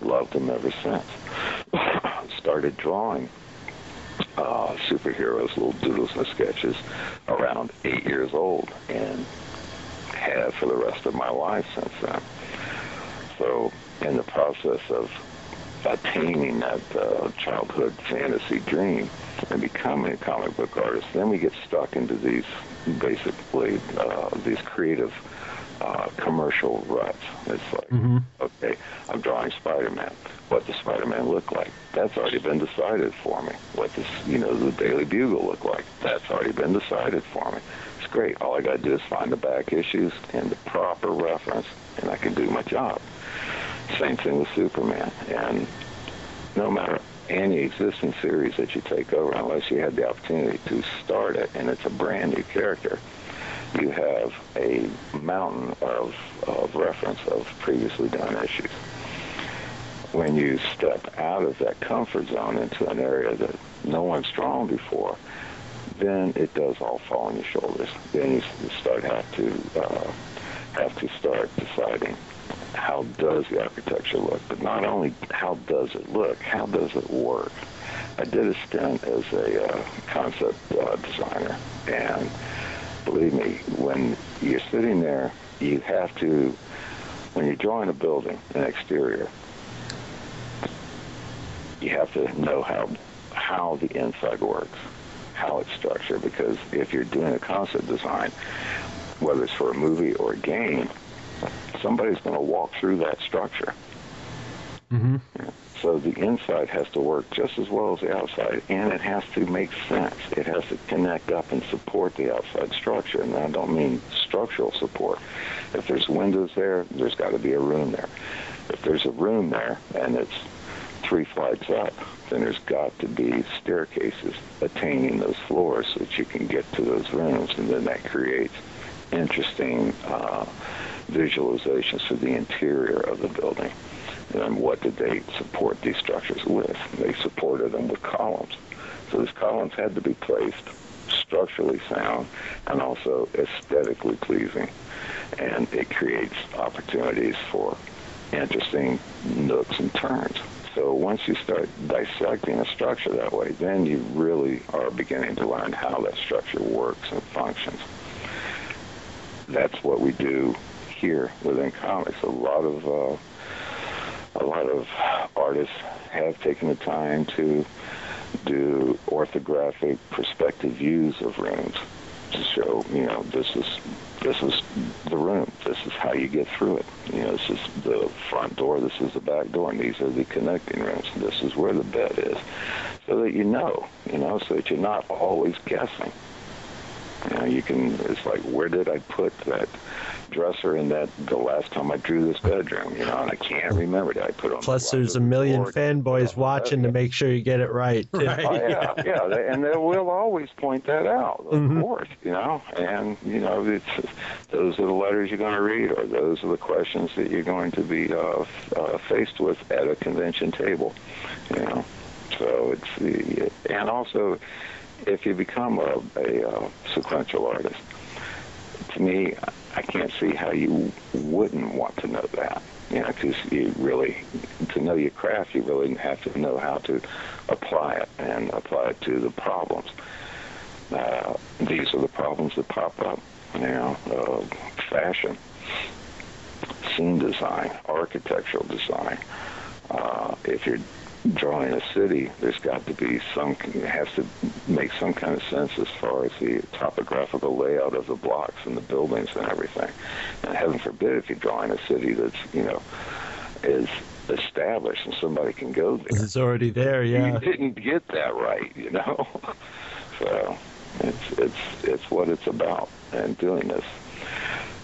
Loved them ever since. [COUGHS] Started drawing uh, superheroes, little doodles and sketches around eight years old, and have for the rest of my life since then. So, in the process of attaining that uh, childhood fantasy dream and becoming a comic book artist, then we get stuck into these basically uh, these creative uh, commercial ruts. It's like, mm-hmm. okay, I'm drawing Spider-Man. What does Spider-Man look like? That's already been decided for me. What does you know the Daily Bugle look like? That's already been decided for me. It's great. All I got to do is find the back issues and the proper reference, and I can do my job. Same thing with Superman. And no matter any existing series that you take over, unless you had the opportunity to start it and it's a brand new character, you have a mountain of, of reference of previously done issues. When you step out of that comfort zone into an area that no one's drawn before, then it does all fall on your shoulders. Then you start have to uh, have to start deciding how does the architecture look, but not only how does it look, how does it work. I did a stint as a uh, concept uh, designer, and believe me, when you're sitting there, you have to, when you're drawing a building, an exterior, you have to know how how the inside works, how it's structured, because if you're doing a concept design, whether it's for a movie or a game, somebody's going to walk through that structure. Mm-hmm. So the inside has to work just as well as the outside, and it has to make sense. It has to connect up and support the outside structure. And I don't mean structural support. If there's windows there, there's got to be a room there. If there's a room there and it's three flights up, then there's got to be staircases attaining those floors so that you can get to those rooms, and then that creates interesting uh, visualizations for the interior of the building. And what did they support these structures with? They supported them with columns. So these columns had to be placed structurally sound and also aesthetically pleasing. And it creates opportunities for interesting nooks and turns. So once you start dissecting a structure that way, then you really are beginning to learn how that structure works and functions. That's what we do here within comics. A lot of uh, a lot of artists have taken the time to do orthographic perspective views of rooms to show, you know, this is this is the room. This is how you get through it. You know, this is the front door. This is the back door, and these are the connecting rooms. This is where the bed is, so that you know, you know, so that you're not always guessing. You know, you can. It's like, where did I put that dresser in that the last time I drew this bedroom, you know, and I can't remember. Did I put on? Plus, the there's a million fanboys watching to make sure you get it right. right. Oh, yeah, yeah, and they will always point that out, of mm-hmm. course, you know, and you know, it's those are the letters you're going to read, or those are the questions that you're going to be uh, uh, faced with at a convention table, you know. So it's the and also if you become a, a, uh, sequential artist, to me, I can't see how you wouldn't want to know that. You know, because you really, to know your craft, you really have to know how to apply it and apply it to the problems. Uh, these are the problems that pop up. You uh, fashion, scene design, architectural design. Uh, if you're drawing a city, there's got to be some, it has to make some kind of sense as far as the topographical layout of the blocks and the buildings and everything. And heaven forbid if you're drawing a city that's, you know, is established and somebody can go there. It's already there, yeah. You didn't get that right, you know. [LAUGHS] so it's it's it's what it's about and doing this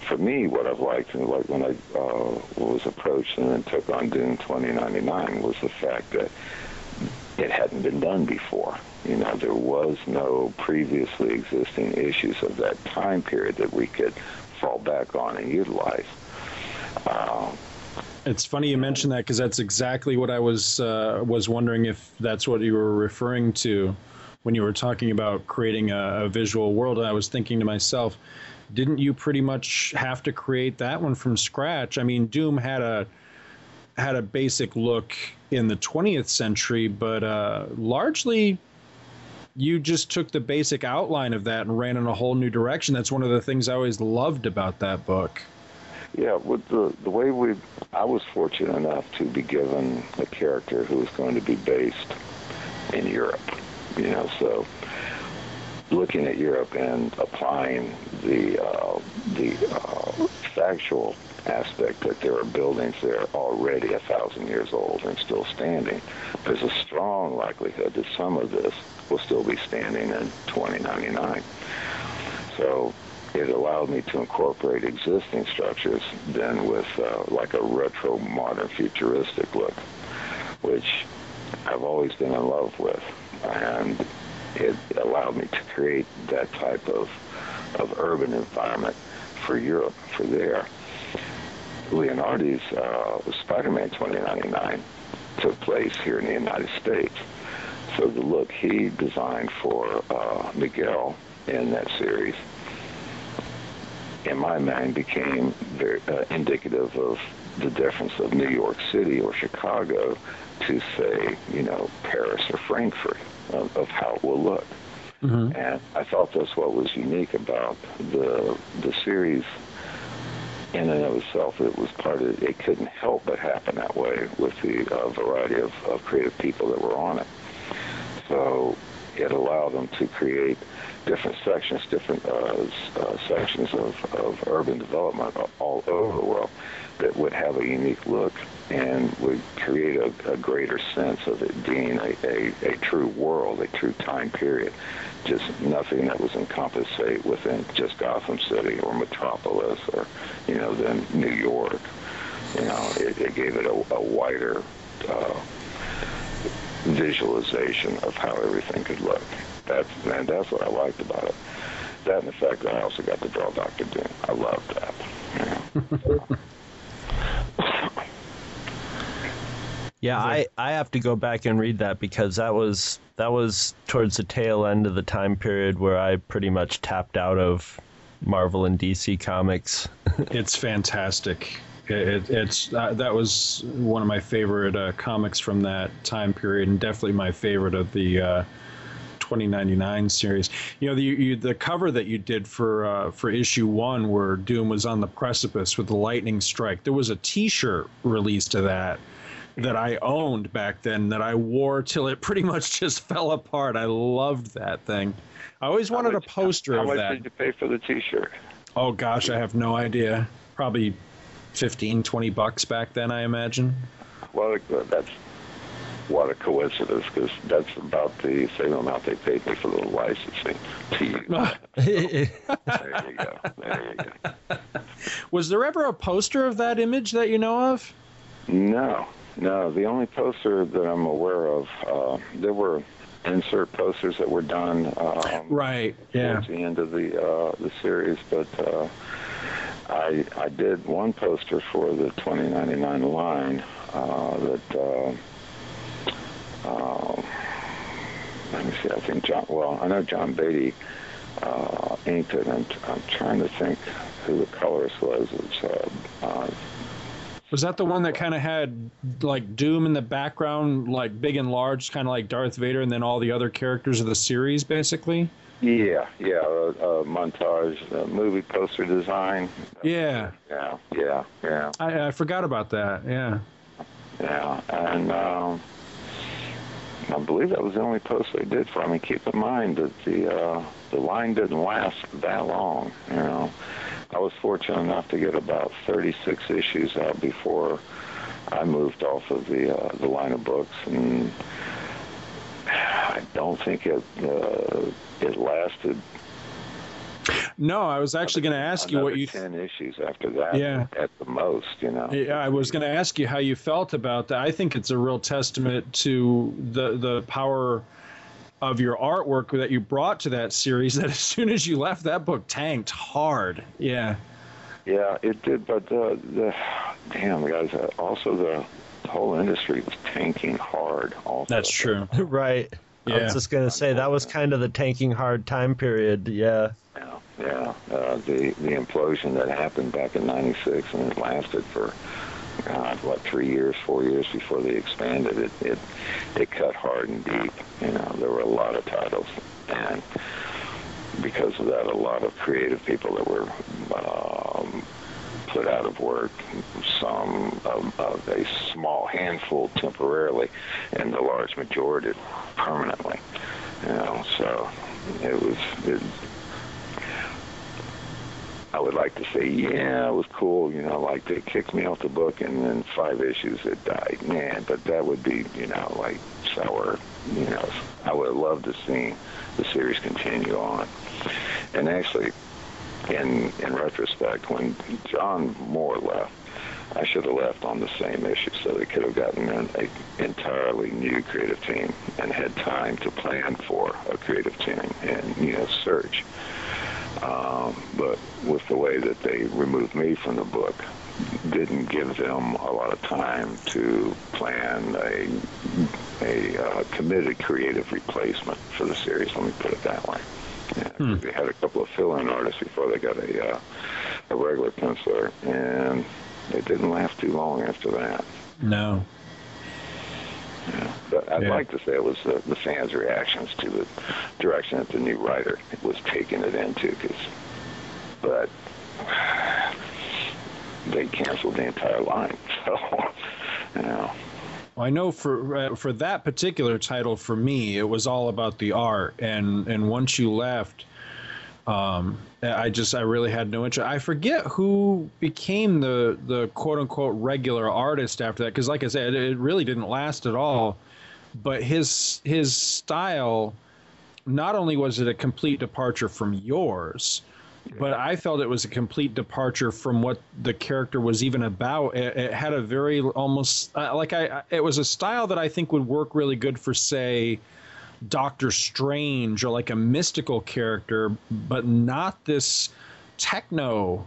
for me, what I've liked, and like when I uh, was approached and then took on Doom 2099, was the fact that it hadn't been done before. You know, there was no previously existing issues of that time period that we could fall back on and utilize. Um, it's funny you mentioned that because that's exactly what I was uh, was wondering if that's what you were referring to when you were talking about creating a, a visual world. And I was thinking to myself, didn't you pretty much have to create that one from scratch? I mean, Doom had a had a basic look in the 20th century, but uh, largely you just took the basic outline of that and ran in a whole new direction. That's one of the things I always loved about that book. Yeah, with the the way we, I was fortunate enough to be given a character who was going to be based in Europe. You know, so looking at Europe and applying the uh, the uh, factual aspect that there are buildings there already a thousand years old and still standing, there's a strong likelihood that some of this will still be standing in 2099. So it allowed me to incorporate existing structures then with uh, like a retro modern futuristic look, which I've always been in love with. And it allowed me to create that type of, of urban environment for Europe, for there. Leonardi's uh, Spider-Man 2099 took place here in the United States. So the look he designed for uh, Miguel in that series, in my mind, became very uh, indicative of the difference of New York City or Chicago to, say, you know, Paris or Frankfurt of, of how it will look. Mm-hmm. And I thought that's what was unique about the the series in and of itself, it was part of it couldn't help but happen that way with the uh, variety of, of creative people that were on it. So it allowed them to create different sections, different uh, uh, sections of, of urban development all over the world that would have a unique look and would create a, a greater sense of it being a, a, a, true world, a true time period. Just nothing that was encompassed, within just Gotham City or Metropolis or, you know, then New York. You know, it, it gave it a, a wider uh, visualization of how everything could look. That's and that's what I liked about it. That and the fact that I also got to draw Doctor Doom. I loved that. [LAUGHS] Yeah, I, I have to go back and read that because that was that was towards the tail end of the time period where I pretty much tapped out of Marvel and DC comics. [LAUGHS] it's fantastic. It, it's uh, that was one of my favorite uh, comics from that time period, and definitely my favorite of the uh, 2099 series. You know, the you, the cover that you did for uh, for issue one, where Doom was on the precipice with the lightning strike. There was a T-shirt released of that that I owned back then that I wore till it pretty much [LAUGHS] just fell apart. I loved that thing. I always wanted much, a poster how of much did you pay for the T-shirt? Oh gosh, I have no idea. Probably 15, 20 bucks back then, I imagine. Well, that's what a coincidence because that's about the same amount they paid me for the licensing to [LAUGHS] use. there you go. There you go. [LAUGHS] Was there ever a poster of that image that you know of? No, no. The only poster that I'm aware of, uh, there were insert posters that were done. Um, right. Yeah. Towards the end of the uh, the series, but. Uh, I I did one poster for the 2099 line uh, that uh, uh, let me see. I think John. Well, I know John Beatty uh, inked it, and I'm trying to think who the colorist was. It's, was that the one that kind of had like Doom in the background, like big and large, kind of like Darth Vader, and then all the other characters of the series, basically? Yeah, yeah, a, a montage, a movie poster design. Yeah, yeah, yeah, yeah. I, I forgot about that. Yeah, yeah, and um, I believe that was the only post they did for. I mean, keep in mind that the uh, the line didn't last that long. You know, I was fortunate enough to get about 36 issues out before I moved off of the uh, the line of books and. I don't think it uh, it lasted. No, I was actually going to ask you what you ten issues after that. Yeah, at the most, you know. Yeah, I was going to ask you how you felt about that. I think it's a real testament to the the power of your artwork that you brought to that series. That [LAUGHS] as soon as you left, that book tanked hard. Yeah. Yeah, it did, but uh, the damn guys, uh, also the the whole industry was tanking hard. Also, that's true. [LAUGHS] right. Yeah. I was just gonna say that was kind of the tanking hard time period. Yeah. Yeah, yeah. Uh, the the implosion that happened back in '96 and it lasted for God, what three years, four years before they expanded it. It it cut hard and deep. You know, there were a lot of titles, and because of that, a lot of creative people that were um, put out of work. Some of, of a small handful temporarily, and the large majority permanently. You know, so it was. It, I would like to say, yeah, it was cool. You know, like they kicked me off the book, and then five issues it died. Man, but that would be, you know, like sour. You know, I would have loved to see the series continue on. And actually, in in retrospect, when John Moore left, I should have left on the same issue so they could have gotten an entirely new creative team and had time to plan for a creative team and you know search. Um, but with the way that they removed me from the book, didn't give them a lot of time to plan a a uh, committed creative replacement for the series. Let me put it that way. Yeah, hmm. They had a couple of fill-in artists before they got a uh, a regular penciler, and it didn't last too long after that. No. Yeah. But I'd yeah. like to say it was the, the fans' reactions to the direction that the new writer was taking it into, cause, but [SIGHS] they canceled the entire line. [LAUGHS] So, you know. Well, I know for uh, for that particular title, for me, it was all about the art, and and once you left, um, I just I really had no interest. I forget who became the the quote unquote regular artist after that because, like I said, it really didn't last at all. But his his style, not only was it a complete departure from yours, but I felt it was a complete departure from what the character was even about. It, it had a very almost uh, like I it was a style that I think would work really good for say Doctor Strange or like a mystical character, but not this techno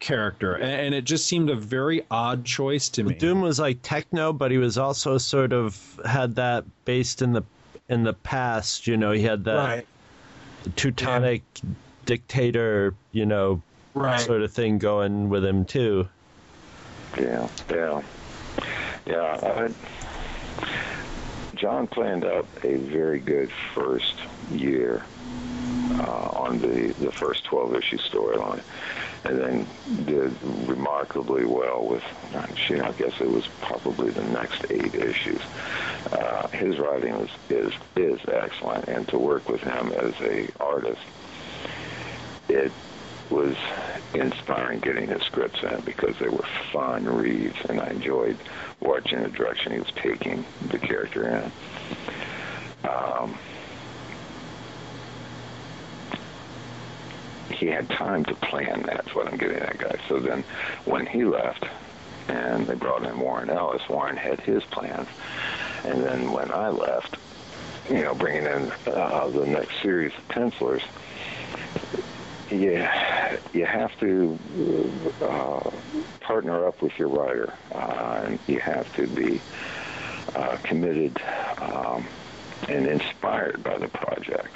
character. And it just seemed a very odd choice to me. Doom was like techno, but he was also sort of had that based in the in the past. You know, he had that right. Teutonic yeah. dictator, you know, right. sort of thing going with him too. Yeah, yeah, yeah. John planned out a very good first year uh, on the, the first 12 issue storyline and then did remarkably well with, I guess it was probably the next eight issues. Uh, his writing is, is, is excellent, and to work with him as a artist, it was inspiring getting his scripts in because they were fun reads, and I enjoyed watching the direction he was taking the character in. Um, he had time to plan. That's what I'm getting at, guys. So then, when he left, and they brought in Warren Ellis, Warren had his plans, and then when I left, you know, bringing in uh, the next series of pencilers, yeah, you have to uh, partner up with your writer, uh, you have to be uh, committed um, and inspired by the project.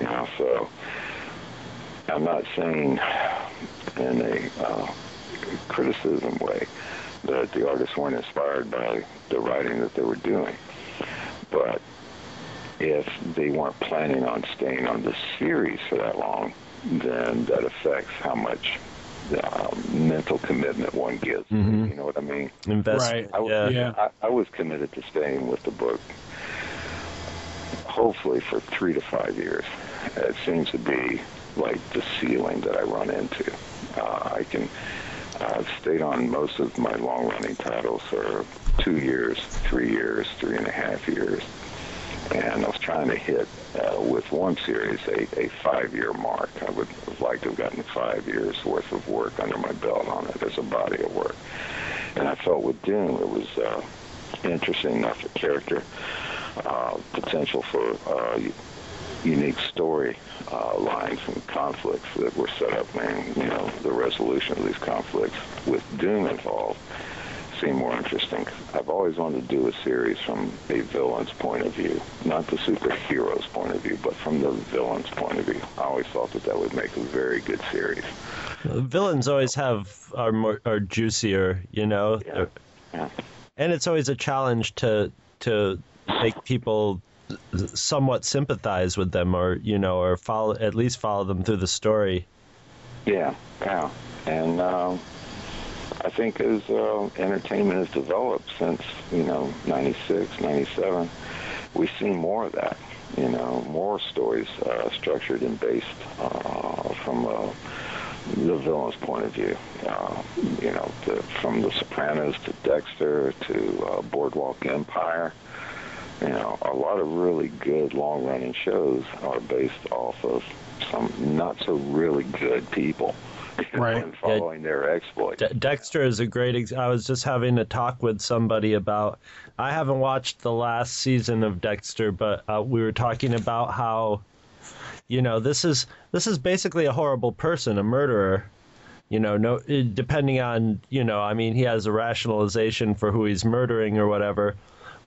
You know, so I'm not saying in a uh, criticism way that the artists weren't inspired by the writing that they were doing, but if they weren't planning on staying on the series for that long, then that affects how much um, mental commitment one gives. Mm-hmm. You know what I mean? Invest. Right. I, yeah. yeah. I, I was committed to staying with the book, hopefully for three to five years. It seems to be like the ceiling that I run into. Uh, I can. I've stayed on most of my long-running titles for two years, three years, three and a half years and I was trying to hit uh, with one series a, a five-year mark. I would have liked to have gotten five years worth of work under my belt on it as a body of work. And I felt with Doom it was uh, interesting enough a character, uh, potential for uh, unique story uh, lines and conflicts that were set up, and you know the resolution of these conflicts with Doom involved seem more interesting. I've always wanted to do a series from a villain's point of view, not the superhero's point of view, but from the villain's point of view. I always thought that that would make a very good series. Villains always have are more are juicier, you know. Yeah. Yeah. And it's always a challenge to to make people somewhat sympathize with them or you know or follow at least follow them through the story. Yeah, yeah. And um, I think as uh, entertainment has developed since, you know, 96, 97, we see more of that. You know, more stories uh, structured and based uh, from uh, the villain's point of view. Uh, you know, the, from The Sopranos to Dexter to uh, Boardwalk Empire. You know, a lot of really good long-running shows are based off of some not so really good people [LAUGHS] Right. and following their exploits. De- Dexter is a great. Ex- I was just having a talk with somebody about. I haven't watched the last season of Dexter, but uh, we were talking about how, you know, this is this is basically a horrible person, a murderer. You know, no, depending on you know, I mean, he has a rationalization for who he's murdering or whatever,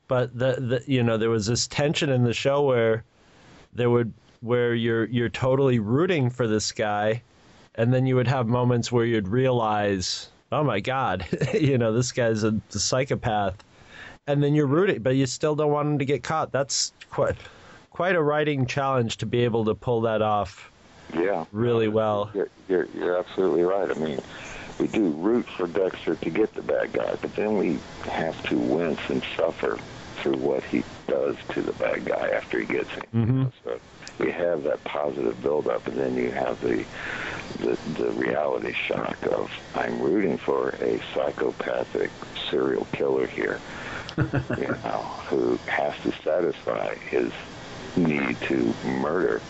but the, the you know, there was this tension in the show where there would where you're you're totally rooting for this guy and then you would have moments where you'd realize, oh my god, [LAUGHS] you know, this guy's a, a psychopath, and then you're rooting, but you still don't want him to get caught. That's quite quite a writing challenge to be able to pull that off Yeah. really well. You're, you're, you're absolutely right. I mean, we do root for Dexter to get the bad guy, but then we have to wince and suffer through what he does to the bad guy after he gets him. Mm-hmm. So you have that positive buildup, and then you have the, the the reality shock of I'm rooting for a psychopathic serial killer here, [LAUGHS] you know, who has to satisfy his need to murder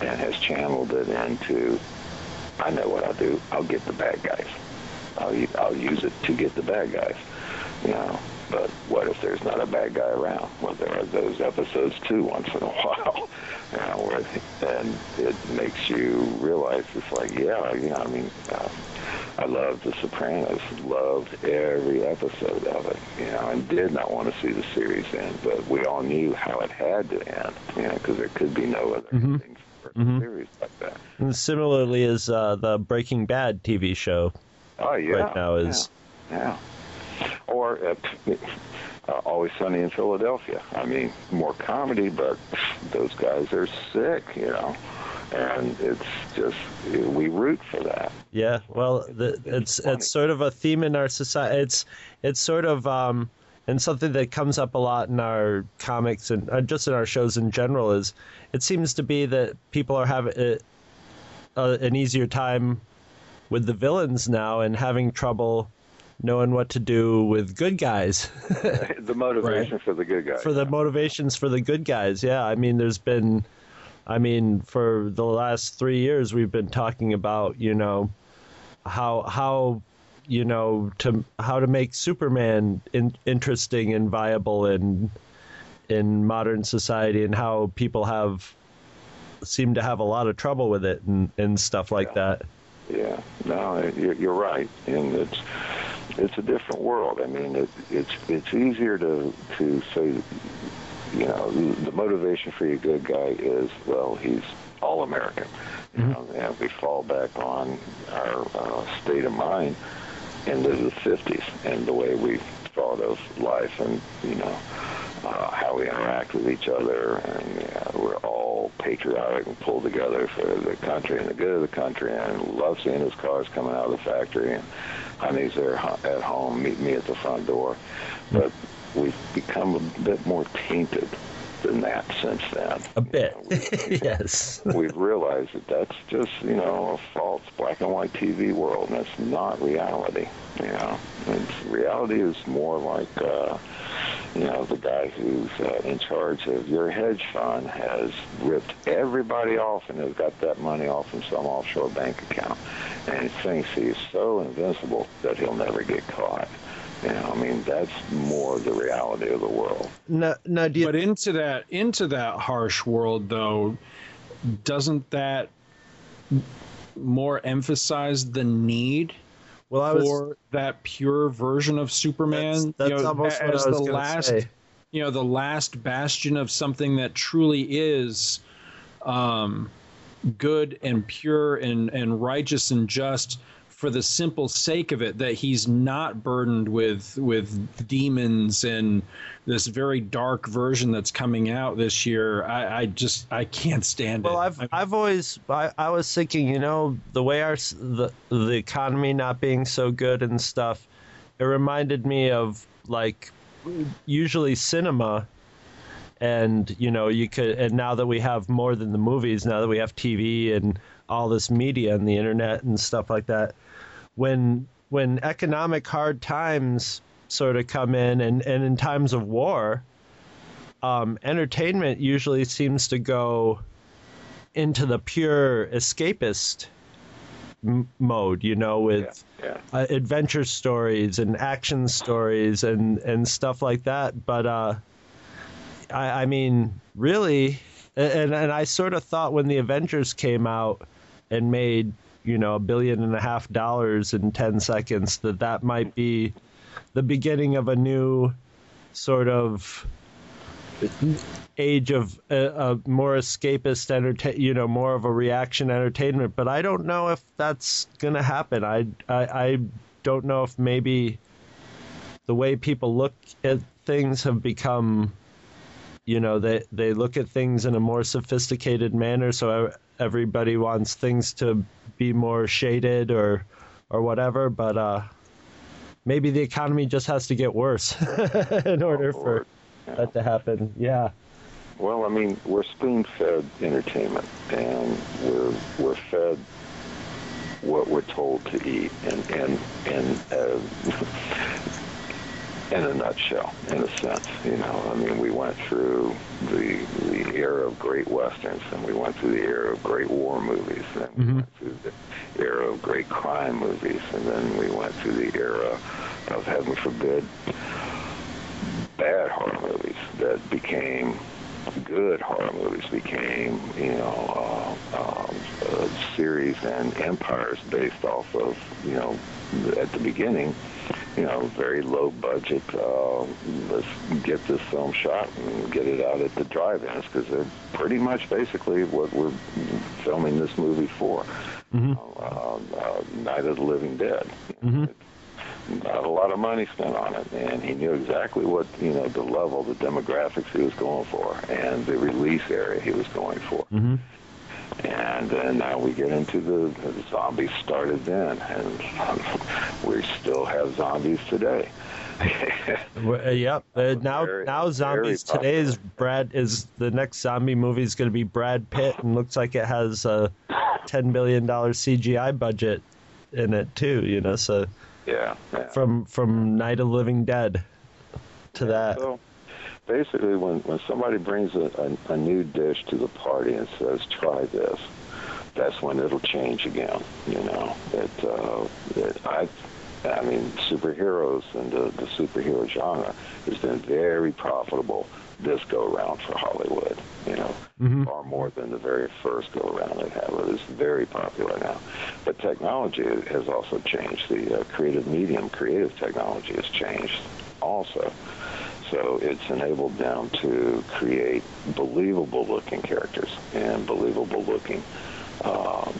and has channeled it into I know what I'll do. I'll get the bad guys. I'll I'll use it to get the bad guys. You know, but what if there's not a bad guy around? Well, there are those episodes too, once in a [LAUGHS] while. Where, and it makes you realize it's like, yeah, you know, I mean, uh, I loved The Sopranos, loved every episode of it, you know, and did not want to see the series end, but we all knew how it had to end, you know, because there could be no other endings for a series like that. And similarly, is uh, the Breaking Bad TV show Oh yeah. right now is. Yeah. Or uh, uh, Always Sunny in Philadelphia. I mean, more comedy, but those guys are sick, you know. And it's just we root for that. Yeah, well, the, it's funny. it's sort of a theme in our society. It's it's sort of um, and something that comes up a lot in our comics and uh, just in our shows in general is it seems to be that people are having uh, uh, an easier time with the villains now and having trouble knowing what to do with good guys. [LAUGHS] the motivation for the good guys. for the motivations for the good guys. Yeah, I mean, there's been, I mean, for the last three years, we've been talking about, you know, how how, you know, to how to make Superman in, interesting and viable in in modern society, and how people have seem to have a lot of trouble with it and and stuff like that. Yeah, no, you're, you're right, and it's it's a different world. I mean, it, it's it's easier to to say, you know, the, motivation for your good guy is well, he's all American. You know, and we fall back on our uh, state of mind into the 50s and the way we thought of life and you know uh, how we interact with each other and yeah, we're all patriotic and pulled together for the country and the good of the country and love seeing his cars coming out of the factory and honey's there at home meet me at the front door. But we've become a bit more tainted than that since then A bit, You know, we- [LAUGHS] yes. we've realized that that's just you know a false black and white TV world, and it's not reality. You know, it's, reality is more like uh, you know the guy who's uh, in charge of your hedge fund has ripped everybody off and has got that money off from some offshore bank account, and he thinks he's so invincible that he'll never get caught. You know, I mean that's more the reality of the world. No, no, you But into that into that harsh world though, doesn't that more emphasize the need Well, I was for that pure version of Superman. that's, that's you know, almost what I as was the gonna last, say. you know, the last bastion of something that truly is um, good and pure and and righteous and just for the simple sake of it that he's not burdened with with demons and this very dark version that's coming out this year. I, I just i can't stand Well, it. Well, I've I- I've always I, I was thinking, you know, the way our the the economy not being so good and stuff, it reminded me of like usually cinema, and you know you could and now that we have more than the movies, now that we have TV and all this media and the internet and stuff like that, when when economic hard times sort of come in and and in times of war, um, entertainment usually seems to go into the pure escapist m- mode, you know, with Yeah. uh, adventure stories and action stories and and stuff like that. But uh, I, I mean, really, and and I sort of thought when the Avengers came out and made you know a billion and a half dollars in ten seconds that that might be the beginning of a new sort of age of uh, a, a more escapist entertain you know more of a reaction entertainment. But i don't know if that's going to happen. I, I i don't know if maybe the way people look at things have become you know they they look at things in a more sophisticated manner. So uh, everybody wants things to be more shaded or or whatever but uh maybe the economy just has to get worse [LAUGHS] in order for Lord. that to happen yeah Well, I mean, we're spoon-fed entertainment, and we're we're fed what we're told to eat, and and and uh, [LAUGHS] in a nutshell, in a sense, you know. I mean, we went through the the era of great westerns, and we went through the era of great war movies, and we went through the era of great crime movies, and then we went through the era of heaven forbid bad horror movies that became good horror movies became, you know, uh, um, uh, series and empires based off of, you know, at the beginning, you know, very low budget. Uh, let's get this film shot and get it out at the drive-ins because they're pretty much basically what we're filming this movie for. Uh, uh, Night of the Living Dead. Not a lot of money spent on it, and he knew exactly what you know the level, the demographics he was going for, and the release area he was going for. Mm-hmm. And uh, now we get into the, the zombies started then, and [LAUGHS] we still have zombies today. [LAUGHS] Well, uh, yep. Uh, now, Very- now zombies today is Brad is the next zombie movie is going to be Brad Pitt and looks like it has a ten billion dollar CGI budget in it too. You know, so yeah, yeah. from from Night of Living Dead to that. So basically, when, when somebody brings a, a, a new dish to the party and says, try this, that's when it'll change again. You know, it, uh, it, I, I mean, superheroes and the, the superhero genre has been very profitable this go around for Hollywood. You know, far more than the very first go around they had. It is very popular now. But technology has also changed. The uh, creative medium, creative technology has changed also. So it's enabled them to create believable looking characters and believable looking um,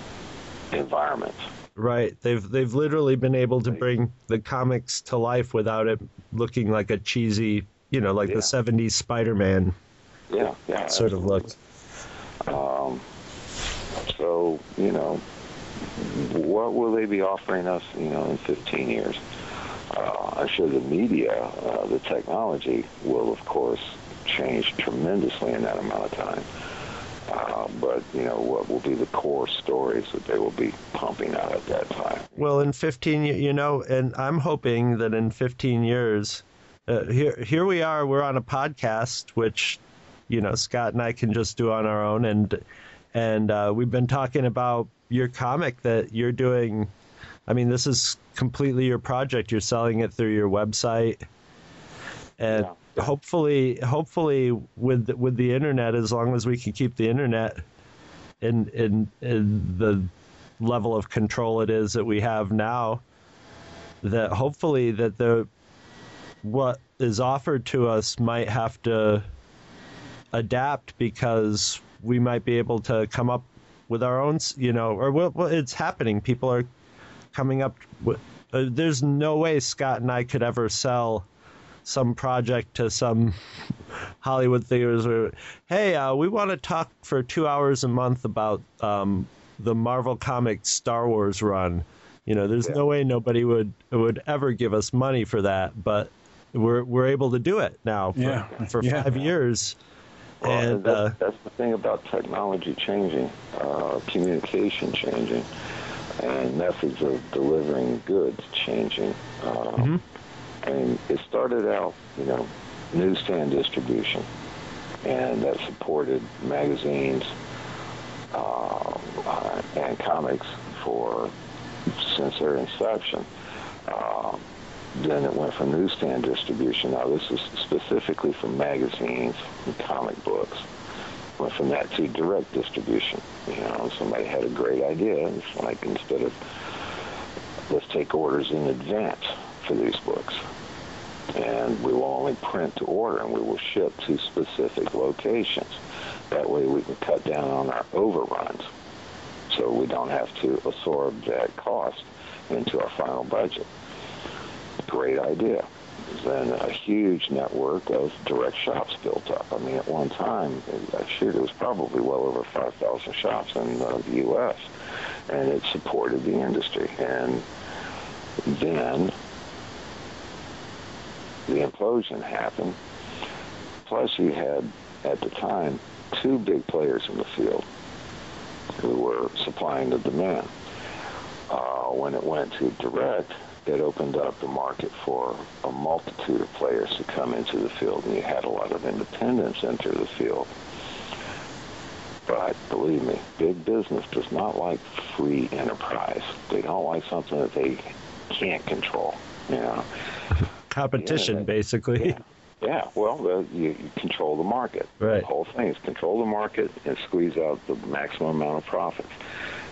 environments. Right. They've they've literally been able to bring the comics to life without it looking like a cheesy, you know, like Yeah. the '70s Spider-Man Yeah, yeah. sort of look. Um, so, you know, what will they be offering us, you know, in 15 years? Uh, I'm sure the media, uh, the technology will, of course, change tremendously in that amount of time. Uh, but, you know, what will be the core stories that they will be pumping out at that time? Well, in 15, y- you know, and I'm hoping that in 15 years, uh, here here we are. We're on a podcast, which, you know, Scott and I can just do on our own, and and uh, we've been talking about your comic that you're doing. I mean, this is completely your project. You're selling it through your website, and Yeah. hopefully, hopefully, with with the internet, as long as we can keep the internet in in, in the level of control it is that we have now, that hopefully that the what is offered to us might have to adapt because we might be able to come up with our own, you know, or well, well it's happening. People are coming up with. Uh, there's no way Scott and I could ever sell some project to some Hollywood theaters where, hey, uh, we want to talk for two hours a month about um, the Marvel Comics Star Wars run. You know, there's yeah. no way nobody would would ever give us money for that, but we're we're able to do it now for, yeah. for yeah. five years. Well, and that's, uh, that's, the thing about technology changing, uh, communication changing, and methods of delivering goods changing. Uh, mm-hmm. And it started out, you know, newsstand distribution, and that supported magazines uh, and comics for since their inception. Uh, then it went from newsstand distribution. Now this is specifically for magazines and comic books. Went from that to direct distribution. You know, somebody had a great idea. It's like instead of let's take orders in advance for these books. And we will only print to order and we will ship to specific locations. That way we can cut down on our overruns so we don't have to absorb that cost into our final budget great idea. Then a huge network of direct shops built up. I mean, at one time, shoot, it was probably well over 5,000 shops in uh, the U.S., and it supported the industry. And then the implosion happened. Plus, you had, at the time, two big players in the field who were supplying the demand. Uh, when it went to direct, it opened up the market for a multitude of players to come into the field, and you had a lot of independents enter the field. But believe me, big business does not like free enterprise. They don't like something that they can't control. You know, [LAUGHS] competition yeah, basically. Yeah. Yeah, well, you, you, control the market. Right. The whole thing is control the market and squeeze out the maximum amount of profits.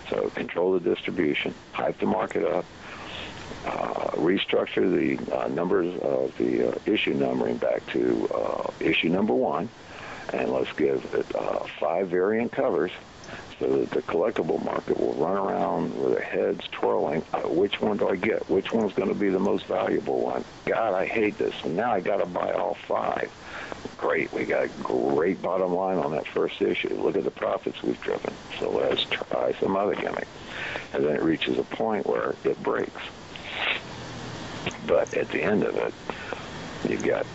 So control the distribution, hype the market up, uh, restructure the uh, numbers of the uh, issue numbering back to uh, issue number one, and let's give it uh, five variant covers so that the collectible market will run around with their heads twirling. Which one do I get? Which one's going to be the most valuable one? God, I hate this. Now I got to buy all five. Great, we got a great bottom line on that first issue. Look at the profits we've driven. So let's try some other gimmick. And then it reaches a point where it breaks but at the end of it, you've got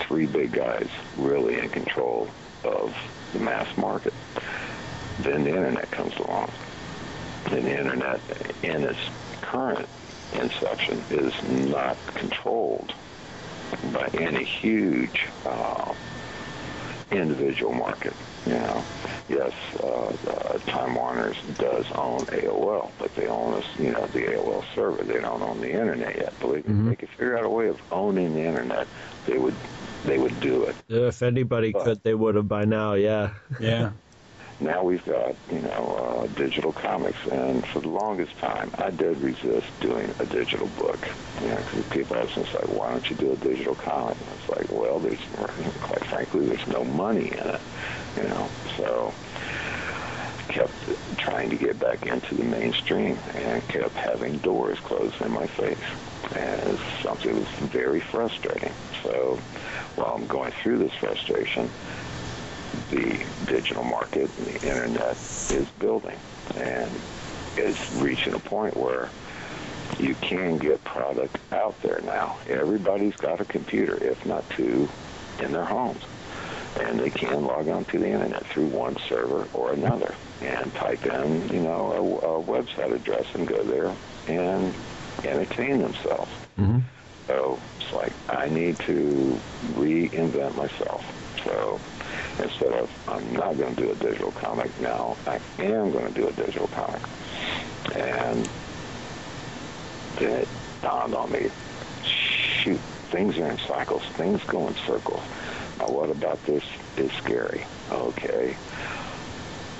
three big guys really in control of the mass market. Then the internet comes along. And the internet, in its current inception, is not controlled by any huge uh, individual market. You know, yes, uh, uh, Time Warner's does own AOL, but they own us, you know, the AOL server. They don't own the internet yet. Believe me, mm-hmm. they could figure out a way of owning the internet. They would, they would do it. If anybody but, could, they would have by now. Yeah. Yeah. [LAUGHS] now we've got you know uh, digital comics, and for the longest time, I did resist doing a digital book. You know, because people ask me, like, why don't you do a digital comic? And it's like, well, there's [LAUGHS] quite frankly, there's no money in it. You know, so kept trying to get back into the mainstream and kept having doors closed in my face. And it was something was very frustrating. So while I'm going through this frustration, the digital market and the internet is building and it's reaching a point where you can get product out there now. Everybody's got a computer, if not two, in their homes. And they can log on to the internet through one server or another and type in, you know, a, a website address and go there and entertain themselves. Mm-hmm. So it's like I need to reinvent myself. So instead of I'm not going to do a digital comic now, I am going to do a digital comic. And then it dawned on me, shoot, things are in cycles, things go in circles. Now, what about this is scary? Okay.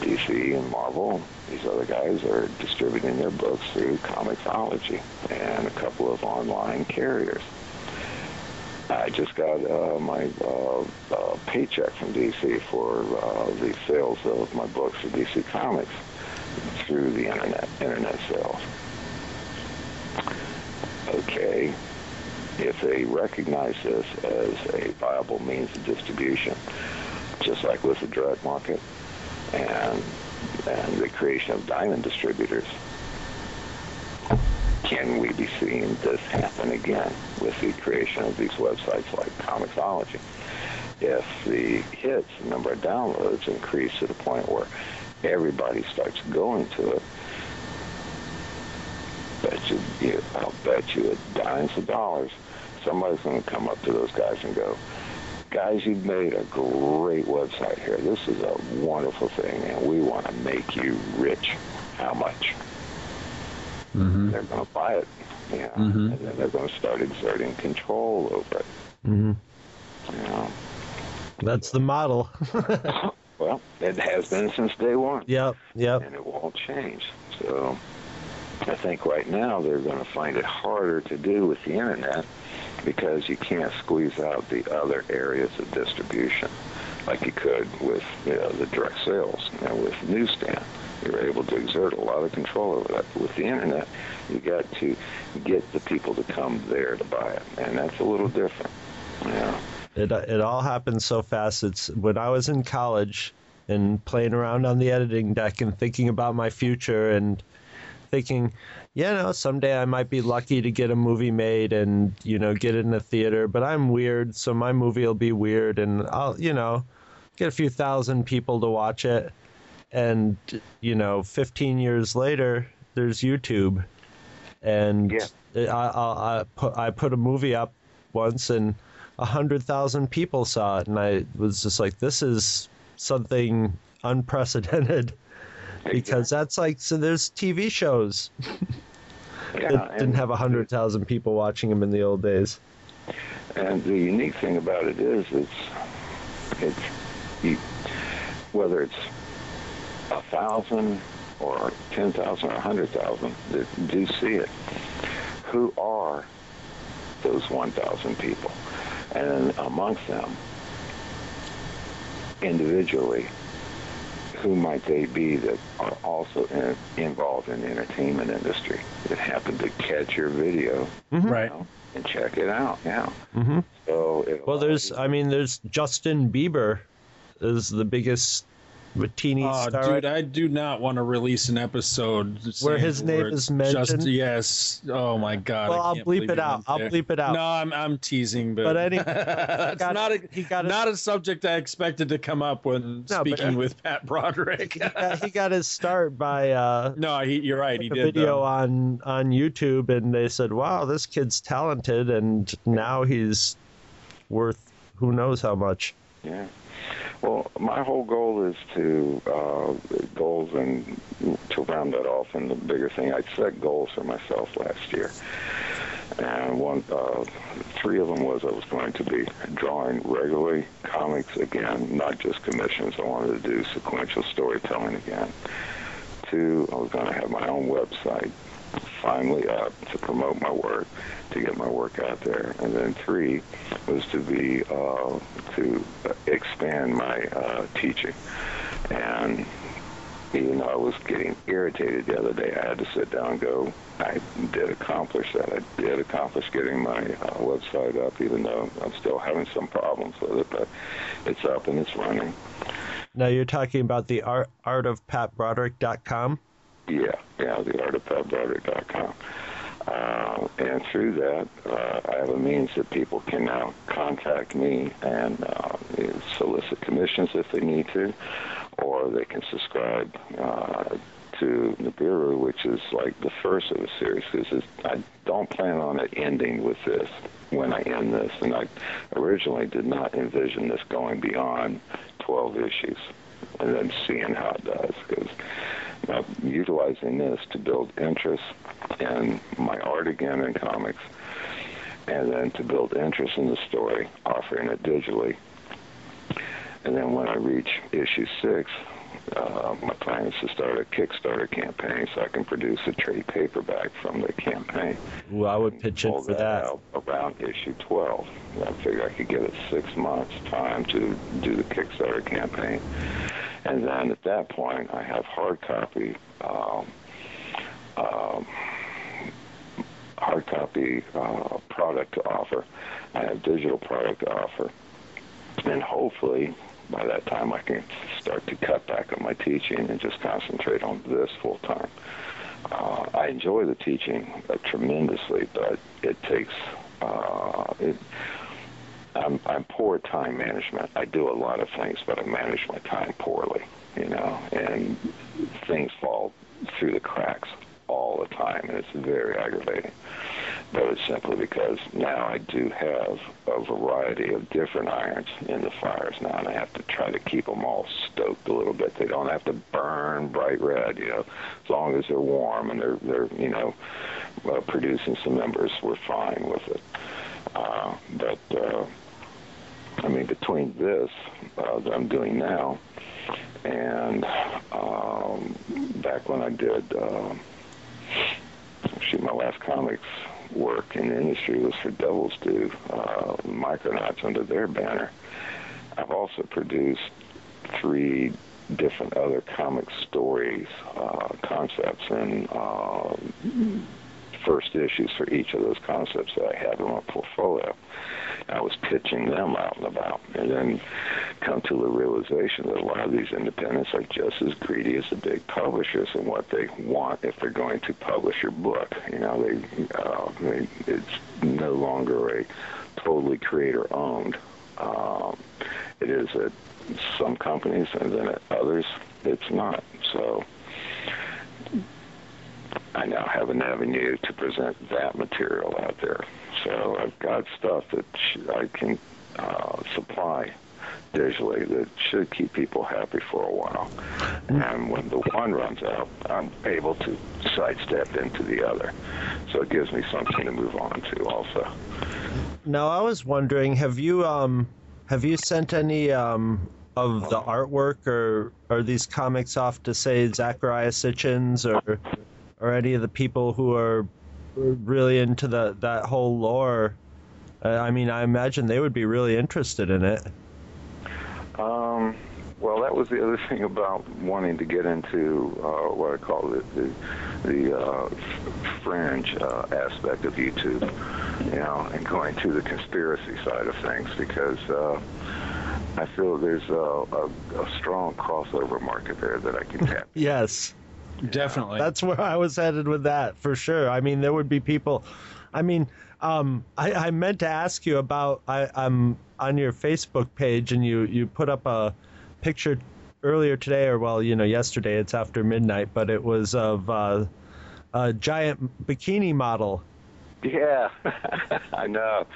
DC and Marvel, these other guys are distributing their books through Comixology and a couple of online carriers. I just got uh, my uh, uh, paycheck from DC for uh, the sales of my books at DC Comics through the internet, internet sales. Okay, if they recognize this as a viable means of distribution, just like with the drug market and and the creation of diamond distributors, can we be seeing this happen again with the creation of these websites like Comixology? If the hits, the number of downloads increase to the point where everybody starts going to it, I'll bet you a dimes of dollars, somebody's going to come up to those guys and go, guys, you've made a great website here. This is a wonderful thing, and we want to make you rich. How much? Mm-hmm. They're going to buy it, you know, Mhm. and then they're going to start exerting control over it. hmm You know. That's the model. [LAUGHS] Well, it has been since day one. yep, yep. and it won't change. So I think right now they're going to find it harder to do with the internet because you can't squeeze out the other areas of distribution like you could with you know, the direct sales you know, with newsstand. You're able to exert a lot of control over that. With the internet, you got to get the people to come there to buy it, and that's a little different. Yeah. It it all happened so fast. It's when I was in college and playing around on the editing deck and thinking about my future and thinking, you know, someday I might be lucky to get a movie made and you know get it in a theater. But I'm weird, so my movie will be weird, and I'll you know get a few thousand people to watch it. And you know, 15 years later, there's YouTube, and Yeah. I, I, I put I put a movie up once and a hundred thousand people saw it, and I was just like, "This is something unprecedented," [LAUGHS] because that's like so. There's TV shows [LAUGHS] Yeah, that didn't have a hundred thousand people watching them in the old days. And the unique thing about it is, it's it's you, whether it's a thousand or ten thousand or a hundred thousand that do see it. Who are those one thousand people? And amongst them, individually, who might they be that are also in, involved in the entertainment industry that happen to catch your video Right. know, and check it out? Yeah. Mhm. So Well, there's I mean, there's Justin Bieber is the biggest teeny Oh, star. dude, I do not want to release an episode Where his name word is mentioned? Just, yes. Oh my god. well, I I'll bleep it out. I'll bleep it out. No, I'm I'm teasing, but But any- [LAUGHS] that's got- not a he got a- not a subject I expected to come up when No, but- speaking with Pat Broderick. he, got, he got his start by uh, no, he, you're right. He a did. video though. on on YouTube, and they said, "Wow, this kid's talented," and now he's worth who knows how much. Yeah. Well, my whole goal is to uh, goals and to round that off. And the bigger thing, I set goals for myself last year, and one, uh, three of them was I was going to be drawing regularly comics again, not just commissions. I wanted to do sequential storytelling again. Two, I was going to have my own website finally up to promote my work, to get my work out there. And then three was to be uh, to expand my uh, teaching. And even though I was getting irritated the other day, I had to sit down and go, I did accomplish that. I did accomplish getting my uh, website up, even though I'm still having some problems with it, but it's up and it's running. Now you're talking about the art artofpatbroderick.com. Yeah, yeah, the artofpatbroderick.com. Uh, and through that, uh, I have a means that people can now contact me and uh, solicit commissions if they need to, or they can subscribe uh, to Nibiru, which is like the first of a series. Because I don't plan on it ending with this when I end this, and I originally did not envision this going beyond 12 issues and then seeing how it does. Because uh, utilizing this to build interest in my art again in comics, and then to build interest in the story, offering it digitally. And then when I reach issue six, uh, my plan is to start a Kickstarter campaign so I can produce a trade paperback from the campaign. Ooh, I would pitch Pull for that. around issue 12. I figure I could give it six months time to do the Kickstarter campaign. And then at that point, I have hard copy, um, um, hard copy uh, product to offer. I have digital product to offer. And hopefully, by that time, I can start to cut back on my teaching and just concentrate on this full time. Uh, I enjoy the teaching tremendously, but it takes uh, it. I'm, I'm poor time management. I do a lot of things, but I manage my time poorly, you know, and things fall through the cracks all the time, and it's very aggravating. But it's simply because now I do have a variety of different irons in the fires now, and I have to try to keep them all stoked a little bit. They don't have to burn bright red, you know, as long as they're warm and they're they're you know uh, producing some embers, we're fine with it. Uh, but uh, I mean, between this uh, that I'm doing now and um, back when I did, uh, shoot, my last comics work in the industry was for Devil's Due, uh, Micronauts under their banner. I've also produced three different other comic stories, uh, concepts, and uh, first issues for each of those concepts that I have in my portfolio. I was pitching them out and about, and then come to the realization that a lot of these independents are just as greedy as the big publishers in what they want if they're going to publish your book. You know, they, uh, they it's no longer a totally creator owned. Um, it is at some companies, and then at others, it's not. So. I now have an avenue to present that material out there. So I've got stuff that I can uh, supply digitally that should keep people happy for a while. And when the one runs out, I'm able to sidestep into the other. So it gives me something to move on to also. Now I was wondering, have you um have you sent any um of the artwork or are these comics off to say Zecharia Sitchins or or any of the people who are really into the that whole lore? Uh, I mean, I imagine they would be really interested in it. Um, well, that was the other [LAUGHS] thing about wanting to get into uh, what I call the the, the uh, fringe uh, aspect of YouTube, you know, and going to the conspiracy side of things because uh, I feel there's a, a, a strong crossover market there that I can tap. [LAUGHS] yes. Definitely. That's where I was headed with that for sure. I mean, there would be people. I mean, um, I, I meant to ask you about. I, I'm on your Facebook page, and you you put up a picture earlier today, or well, you know, yesterday. It's after midnight, but it was of uh, a giant bikini model. Yeah, [LAUGHS] I know.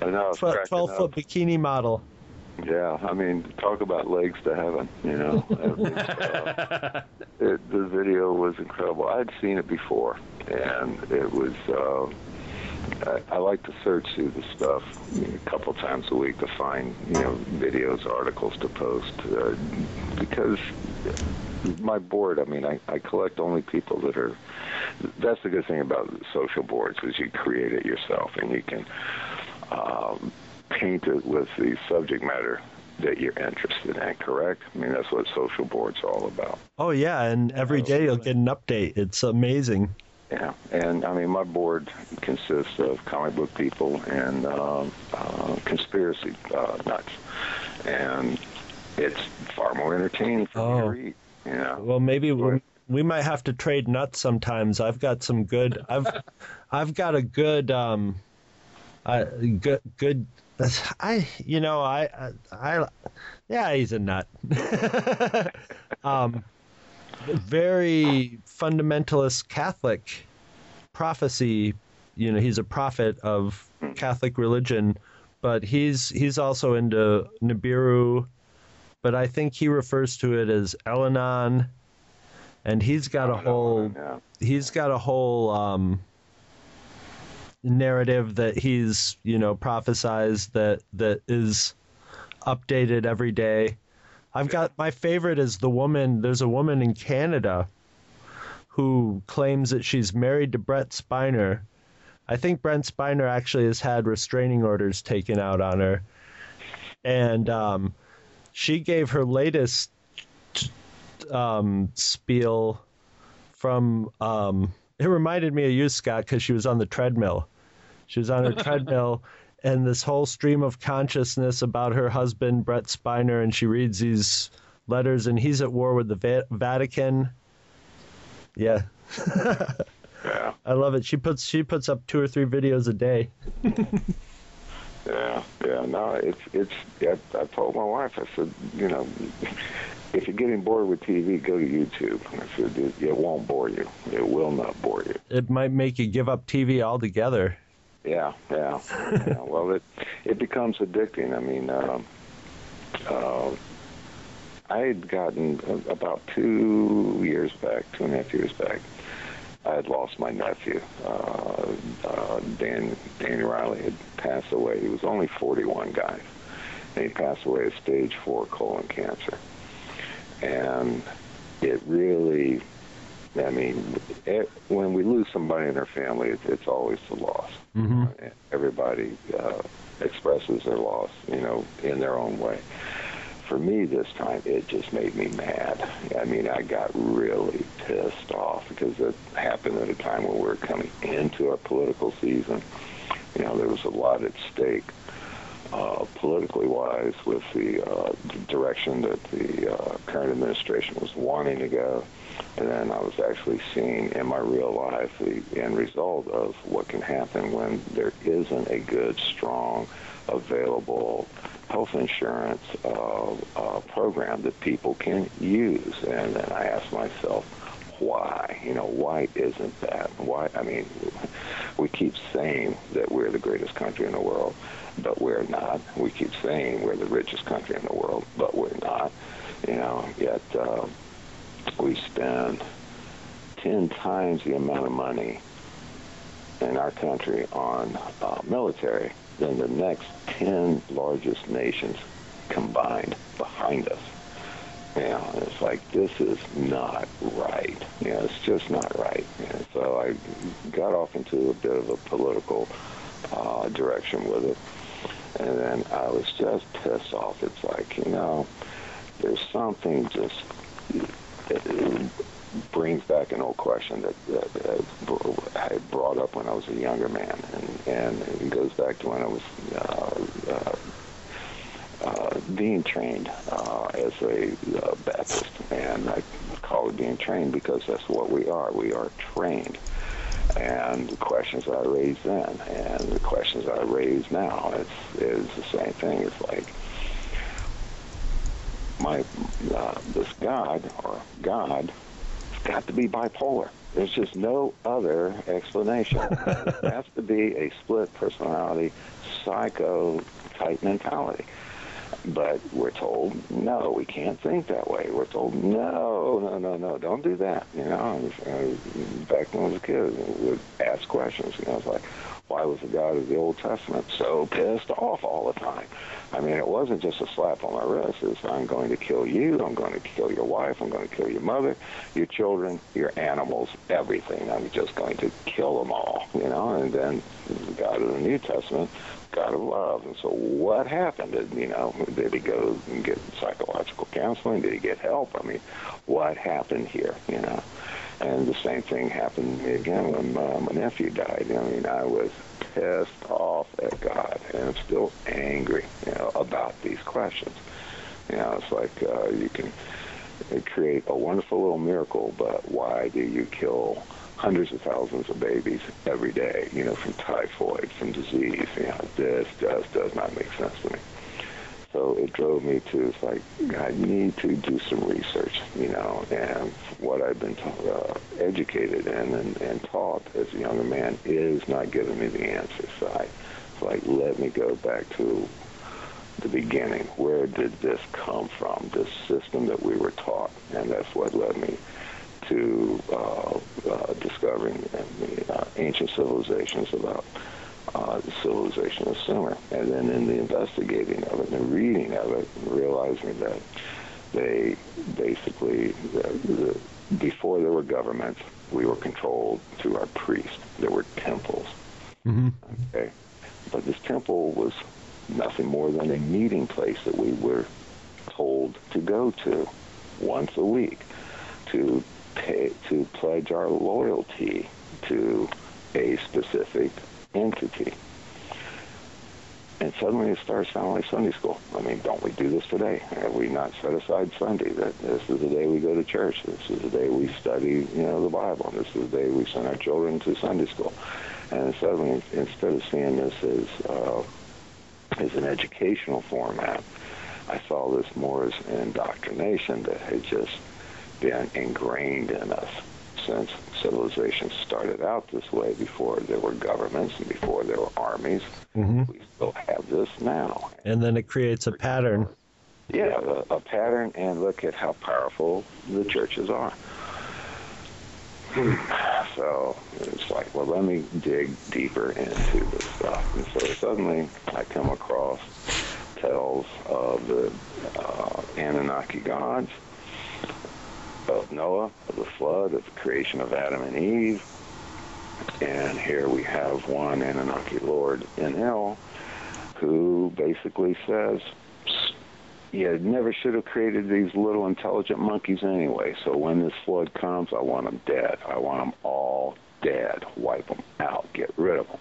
I know. It's Twelve foot bikini model. Yeah, I mean, talk about legs to heaven. You know, [LAUGHS] was, uh, it, the video was incredible. I'd seen it before, and it was. Uh, I, I like to search through the stuff a couple times a week to find, you know, videos, articles to post, uh, because my board. I mean, I, I collect only people that are. That's the good thing about social boards is you create it yourself, and you can. Um, paint it with the subject matter that you're interested in, correct? I mean, that's what social boards are all about. Oh yeah, and every day you'll get an update. It's amazing. Yeah, and I mean, my board consists of comic book people and um, uh, conspiracy uh, nuts, and it's far more entertaining for me Oh. to read. You know, Well, maybe we, we might have to trade nuts sometimes. I've got some good. I've I've got a good um, uh, good good. I you know I I, I yeah he's a nut. [LAUGHS] um, very fundamentalist Catholic prophecy. You know he's a prophet of Catholic religion, but he's he's also into Nibiru but I think he refers to it as Elanon, and he's got a whole he's got a whole um, narrative that he's you know prophesized that that is updated every day. I've got my favorite is the woman. There's a woman in Canada who claims that she's married to Brent Spiner. I think Brent Spiner actually has had restraining orders taken out on her, and um, she gave her latest um, spiel from. Um, it reminded me of you, Scott, because she was on the treadmill. She was on her [LAUGHS] treadmill, and this whole stream of consciousness about her husband, Brent Spiner, and she reads these letters, and he's at war with the Va- Vatican. Yeah. Yeah, [LAUGHS] I love it. She puts she puts up two or three videos a day. [LAUGHS] yeah, yeah. No, it's it's. Yeah, I told my wife. I said, you know, if you're getting bored with TV, go to YouTube. I said it, it won't bore you. It will not bore you. It might make you give up TV altogether. Yeah, yeah. yeah. [LAUGHS] Well, it it becomes addicting. I mean, um, uh, I had gotten uh, about two years back, two and a half years back. I had lost my nephew. Uh, uh, Dan Danny Riley had passed away. He was only 41, guys, and he passed away of stage four colon cancer. And it really, I mean, it, when we lose somebody in our family, it, it's always a loss. Mm-hmm. Everybody uh, expresses their loss, you know, in their own way. For me this time, it just made me mad. I mean, I got really pissed off because it happened at a time when we were coming into our political season. You know, there was a lot at stake uh, politically wise with the, uh, the direction that the uh, current administration was wanting to go. And then I was actually seeing in my real life the end result of what can happen when there isn't a good, strong, available health insurance uh, uh, program that people can use. And then I asked myself, why? You know, why isn't that? Why? I mean, we keep saying that we're the greatest country in the world, but we're not. We keep saying we're the richest country in the world, but we're not. You know, yet uh, we spend 10 times the amount of money in our country on uh, military than the next 10 largest nations combined behind us. You know, it's like, this is not right. You know, it's just not right. So I got off into a bit of a political uh, direction with it. And then I was just pissed off. It's like, you know, there's something just brings back an old question that, that, that I brought up when I was a younger man, and, and it goes back to when I was uh, uh, uh, being trained uh, as a uh, Baptist, and I call it being trained because that's what we are. We are trained. And the questions I raised then, and the questions I raise now, it's is the same thing. It's like my uh, this God or God got to be bipolar. There's just no other explanation. [LAUGHS] it has to be a split personality, psycho type mentality. But we're told, no, we can't think that way. We're told, no, no, no, no, don't do that. You know, back when I was a kid, we would ask questions. You know, it's like, why was the God of the Old Testament so pissed off all the time? I mean, it wasn't just a slap on my wrist. It's I'm going to kill you. I'm going to kill your wife. I'm going to kill your mother, your children, your animals, everything. I'm just going to kill them all, you know. And then the God of the New Testament, God of love. And so what happened? Did, you know, did he go and get psychological counseling? Did he get help? I mean, what happened here, you know? And the same thing happened to me again when uh, my nephew died. I mean, I was pissed off at God, and I'm still angry, you know, about these questions. You know, it's like uh, you can create a wonderful little miracle, but why do you kill hundreds of thousands of babies every day? You know, from typhoid, from disease. You know, this just does not make sense to me. So it drove me to, it's like, I need to do some research, you know, and what I've been uh, educated in and, and taught as a younger man is not giving me the answers. So I, it's like, let me go back to the beginning. Where did this come from, this system that we were taught? And that's what led me to uh, uh, discovering the uh, ancient civilizations about uh, the civilization of Sumer. And then in the investigating of it and the reading of it, realizing that they basically, the, the, before there were governments, we were controlled through our priests. There were temples. Mm-hmm. Okay, but this temple was nothing more than a meeting place that we were told to go to once a week to pay to pledge our loyalty to a specific entity. And suddenly it starts sounding like Sunday school. I mean, don't we do this today? Have we not set aside Sunday? That this is the day we go to church. This is the day we study, you know, the Bible. This is the day we send our children to Sunday school. And suddenly, instead of seeing this as uh, as an educational format, I saw this more as an indoctrination that had just been ingrained in us since civilization started out this way before there were governments and before there were armies. Mm-hmm. We still have this now. And then it creates a pattern. Yeah, a, a pattern, and look at how powerful the churches are. [SIGHS] So it's like, well, let me dig deeper into this stuff. And so suddenly I come across tales of the uh, Anunnaki gods, of Noah, of the flood, of the creation of Adam and Eve. And here we have one Anunnaki Lord Enlil who basically says, you never should have created these little intelligent monkeys anyway. So when this flood comes, I want them dead. I want them all dead. Wipe them out. Get rid of them.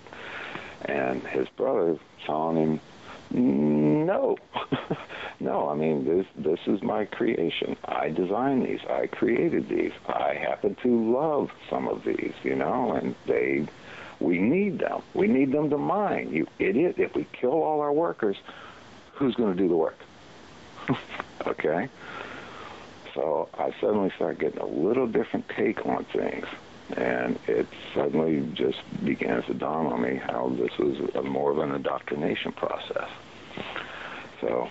And his brother telling him, no, [LAUGHS] no. I mean, this this is my creation. I designed these. I created these. I happen to love some of these, you know, and they. We need them. We need them to mine. You idiot! If we kill all our workers, who's going to do the work? [LAUGHS] okay. So I suddenly started getting a little different take on things, and it suddenly just begins to dawn on me how this was more of an indoctrination process. So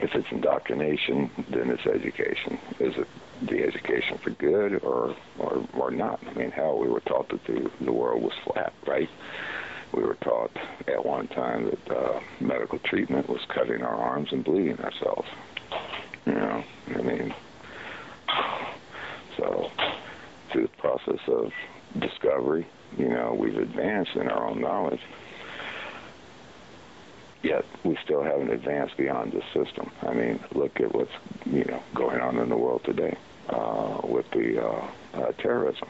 if it's indoctrination, then it's education. Is it the education for good or or, or not? I mean, hell, we were taught that the, the world was flat, right? We were taught at one time that uh, medical treatment was cutting our arms and bleeding ourselves. You know, I mean, so through the process of discovery, you know, we've advanced in our own knowledge. Yet we still haven't advanced beyond this system. I mean, look at what's you know going on in the world today uh, with the uh, uh, terrorism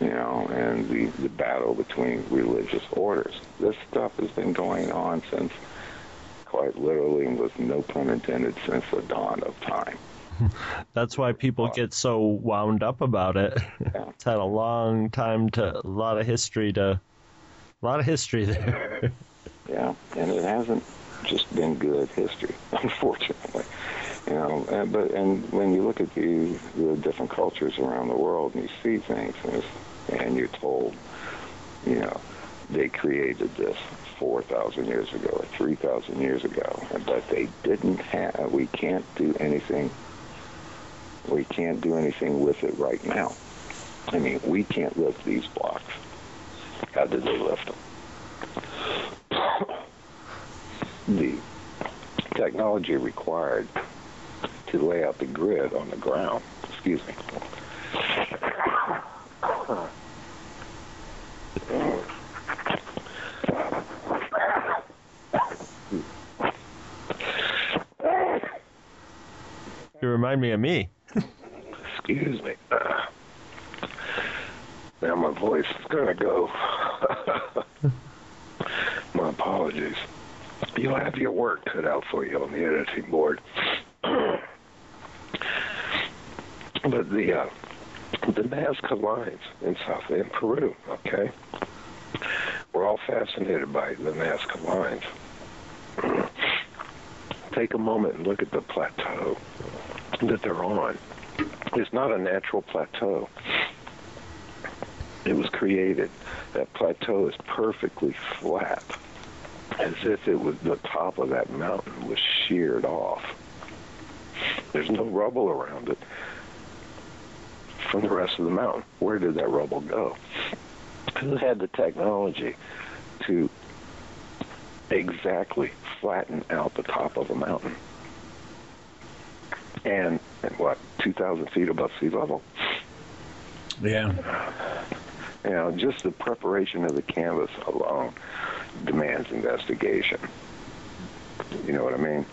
you know, and the, the battle between religious orders. This stuff has been going on since, quite literally, and with no pun intended, since the dawn of time. [LAUGHS] That's why people get so wound up about it. Yeah. [LAUGHS] It's had a long time to, a lot of history to, a lot of history there. [LAUGHS] Yeah, and it hasn't just been good history, [LAUGHS] unfortunately. You know, and, but and when you look at the the different cultures around the world and you see things, and, and you're told, you know, they created this 4,000 years ago or 3,000 years ago, but they didn't have. We can't do anything. We can't do anything with it right now. I mean, we can't lift these blocks. How did they lift them? The technology required to lay out the grid on the ground. Excuse me. You remind me of me. Excuse me. now my voice is gonna go. [LAUGHS] my apologies. You'll have your work cut out for you on the editing board. [CLEARS THROAT] but the uh, the Nazca lines in South in Peru, okay, we're all fascinated by the Nazca lines. [CLEARS THROAT] Take a moment and look at the plateau that they're on. It's not a natural plateau. It was created. That plateau is perfectly flat, as if it was the top of that mountain was sheared off. There's no rubble around it from the rest of the mountain. Where did that rubble go? Who had the technology to exactly flatten out the top of a mountain? and, and what, 2,000 feet above sea level? Yeah. You know, just the preparation of the canvas alone demands investigation. You know what I mean?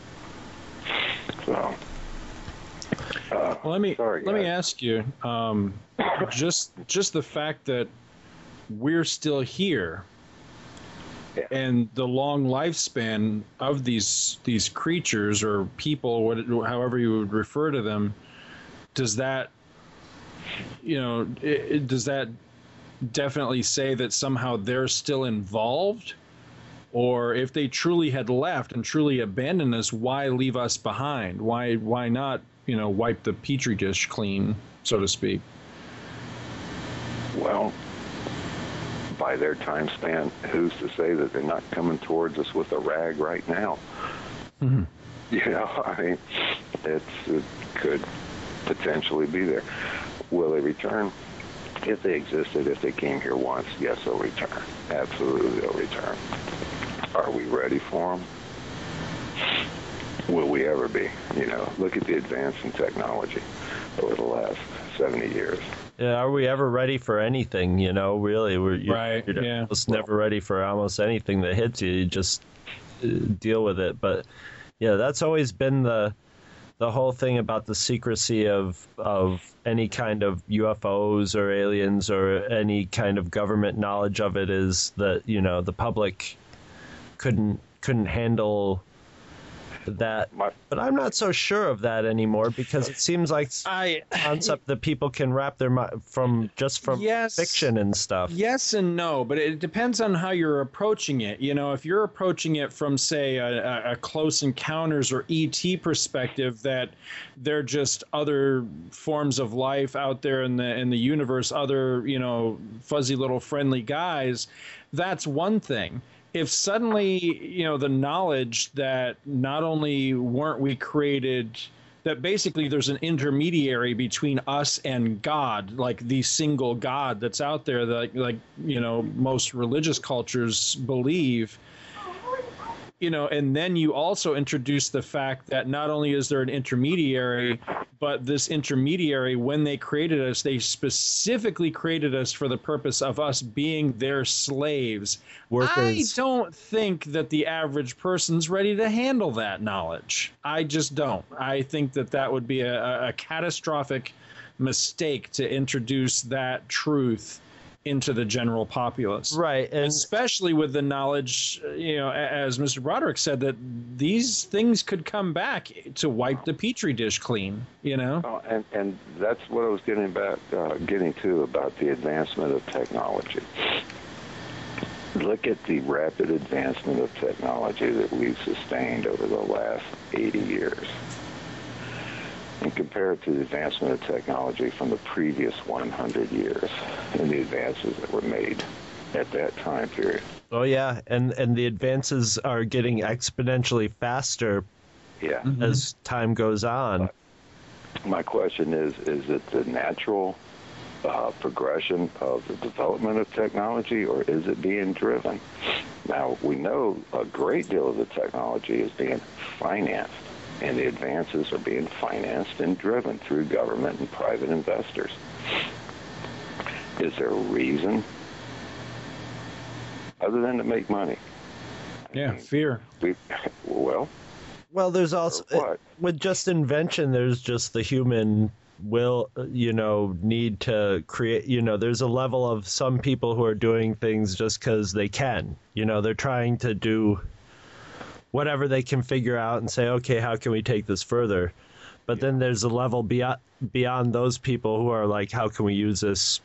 So. Uh, Well, let me sorry, let me ask you, um, [COUGHS] just just the fact that we're still here, Yeah. and the long lifespan of these these creatures or people, what, however you would refer to them, does that, you know, i i- does that definitely say that somehow they're still involved? Or if they truly had left and truly abandoned us, why leave us behind? Why why not, you know, wipe the petri dish clean, so to speak? Well, by their time span, who's to say that they're not coming towards us with a rag right now? Mm-hmm. [LAUGHS] You know, I mean, it's, it could potentially be there. Will they return? If they existed, if they came here once, yes, they'll return. Absolutely, they'll return. Are we ready for them? Will we ever be? You know, look at the advance in technology over the last 70 years. Yeah, are we ever ready for anything? You know, really, we're you're, Right, You're yeah. almost never ready for almost anything that hits you. You just uh, deal with it. But yeah, that's always been the the whole thing about the secrecy of of any kind of UFOs or aliens or any kind of government knowledge of it is that you know the public couldn't couldn't handle that. My, But I'm not so sure of that anymore because it seems like I concept that people can wrap their mind from just from Yes. fiction and stuff. Yes and no, but it depends on how you're approaching it. You know, if you're approaching it from, say, a, a- a close encounters or ET perspective, that they're just other forms of life out there in the in the universe, other you know fuzzy little friendly guys, that's one thing. If suddenly you know the knowledge that not only weren't we created that basically there's an intermediary between us and God, like the single God that's out there that like you know most religious cultures believe. You know, and then you also introduce the fact that not only is there an intermediary, but this intermediary, when they created us, they specifically created us for the purpose of us being their slaves. Workers. I don't think that the average person's ready to handle that knowledge. I just don't. I think that that would be a, a- a catastrophic mistake to introduce that truth into the general populace. Right, and Especially with the knowledge, you know, as Mr. Broderick said, that these things could come back to wipe the petri dish clean. You know, Oh, and and that's what I was getting back, uh, getting to about the advancement of technology. Look at the rapid advancement of technology that we've sustained over the last 80 years, and compare it to the advancement of technology from the previous 100 years and the advances that were made at that time period. oh yeah, and and the advances are getting exponentially faster Yeah. as time goes on. My question is, is it the natural uh, progression of the development of technology or is it being driven? Now, we know a great deal of the technology is being financed and the advances are being financed and driven through government and private investors. Is there a reason other than to make money? yeah, fear. We, well, Well, there's also with just invention. There's just the human will, you know, need to create. You know, there's a level of some people who are doing things just because they can. You know, they're trying to do whatever they can figure out and say, okay, how can we take this further? But then there's a level beyond beyond those people who are like, how can we use this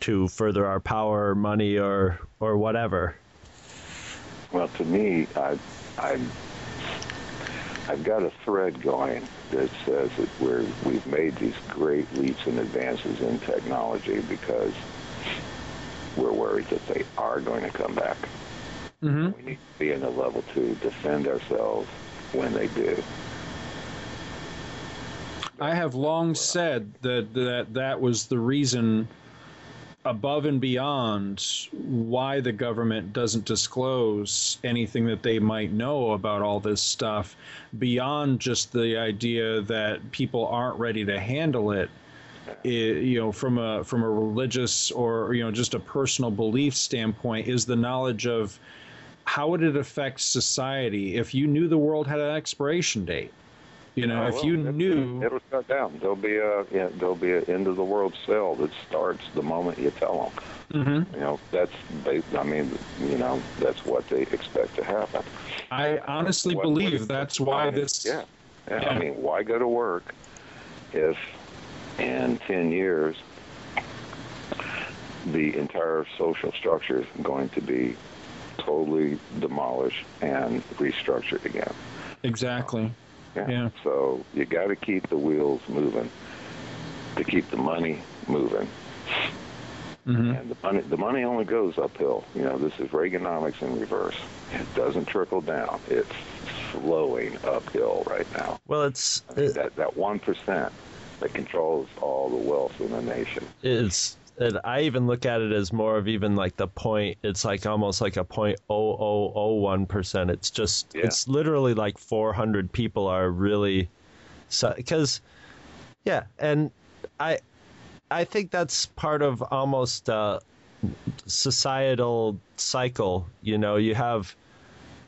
to further our power, or money, or or whatever. Well, to me, I, I, I've got a thread going that says that we're we've made these great leaps and advances in technology because we're worried that they are going to come back. Hmm We need to be in a level to defend ourselves when they do. I have long said that that that was the reason above and beyond why the government doesn't disclose anything that they might know about all this stuff, beyond just the idea that people aren't ready to handle it. it you know, from a from a religious or you know just a personal belief standpoint, is the knowledge of how would it affect society if you knew the world had an expiration date? You know, Oh, if well, you it- knew, it'll shut down. There'll be a yeah, there'll be an end of the world sale that starts the moment you tell them. Mhm. You know, that's I mean, you know, that's what they expect to happen. I honestly What- believe what- that's why this. Yeah. yeah. Yeah. I mean, why go to work if in 10 years the entire social structure is going to be totally demolished and restructured again? Exactly. Yeah. So you got to keep the wheels moving to keep the money moving. hmm And the money, the money only goes uphill. You know, this is Reaganomics in reverse. It doesn't trickle down. It's flowing uphill right now. Well, it's I mean, that that one percent that controls all the wealth in the nation. it's I even look at it as more of even like the point. It's like almost like a point oh oh oh one percent. It's just Yeah. it's literally like four hundred people are really because yeah, and I I think that's part of almost a societal cycle. You know, you have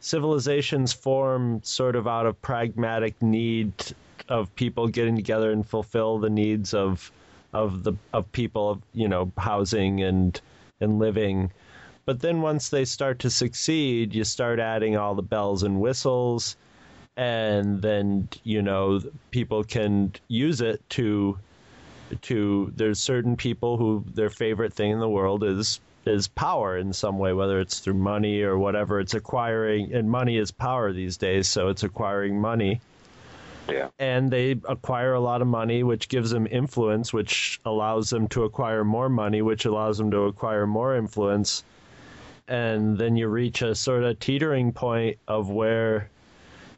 civilizations form sort of out of pragmatic need of people getting together and fulfill the needs of of the of people you know housing and and living. But then once they start to succeed you start adding all the bells and whistles and then you know people can use it to to there's certain people who their favorite thing in the world is is power in some way whether it's through money or whatever. It's acquiring and money is power these days so it's acquiring money And they acquire a lot of money, which gives them influence, which allows them to acquire more money, which allows them to acquire more influence. And then you reach a sort of teetering point of where,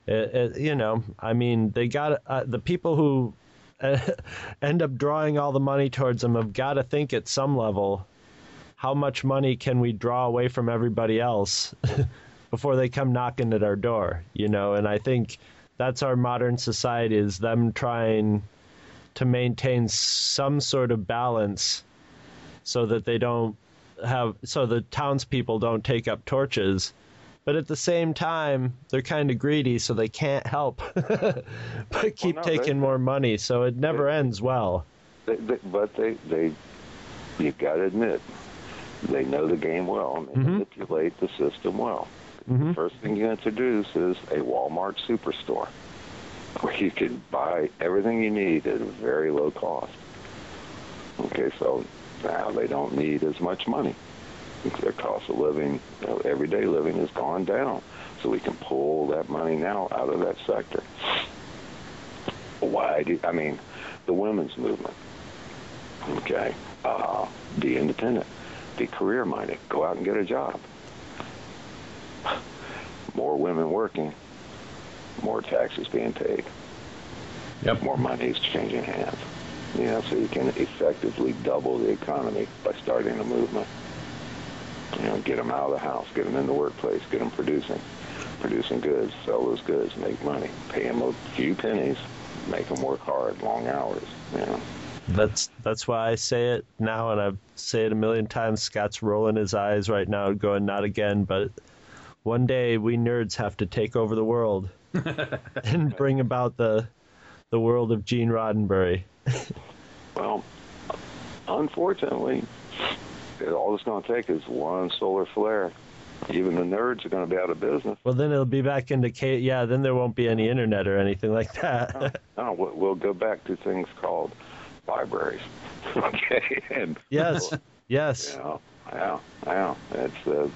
it, it, you know, I mean, they got uh, the people who uh, [LAUGHS] end up drawing all the money towards them have got to think at some level, how much money can we draw away from everybody else [LAUGHS] before they come knocking at our door, you know? And I think that's our modern society is them trying to maintain some sort of balance so that they don't have so the townspeople don't take up torches but at the same time they're kind of greedy so they can't help [LAUGHS] but keep no, taking they- more money so it never ends well They, they, but they, they, you've got to admit, they know the game well and they Mhm. manipulate the system well. Mhm. The first thing you introduce is a Walmart superstore where you can buy everything you need at a very low cost. Okay, so now they don't need as much money. Their cost of living, you know, everyday living has gone down. So we can pull that money now out of that sector. Why do, I mean, the women's movement, okay, uh, be independent, be career-minded, go out and get a job. More women working, more taxes being paid, Yep. more money is changing hands. You know, so you can effectively double the economy by starting a movement. You know, get them out of the house, get them in the workplace, get them producing, producing goods, sell those goods, make money, pay them a few pennies, make them work hard, long hours. You know, that's that's why i say it now and i say it a million times scott's rolling his eyes right now going not again but one day we nerds have to take over the world [LAUGHS] and bring about the the world of gene roddenberry [LAUGHS] Well, unfortunately, all it's going to take is one solar flare. Even the nerds are going to be out of business. Well, then it'll be back into K. Yeah, then there won't be any internet or anything like that. No, we'll we'll go back to things called libraries. [LAUGHS] okay, and yes, yes. Yeah, yeah, yeah. It's the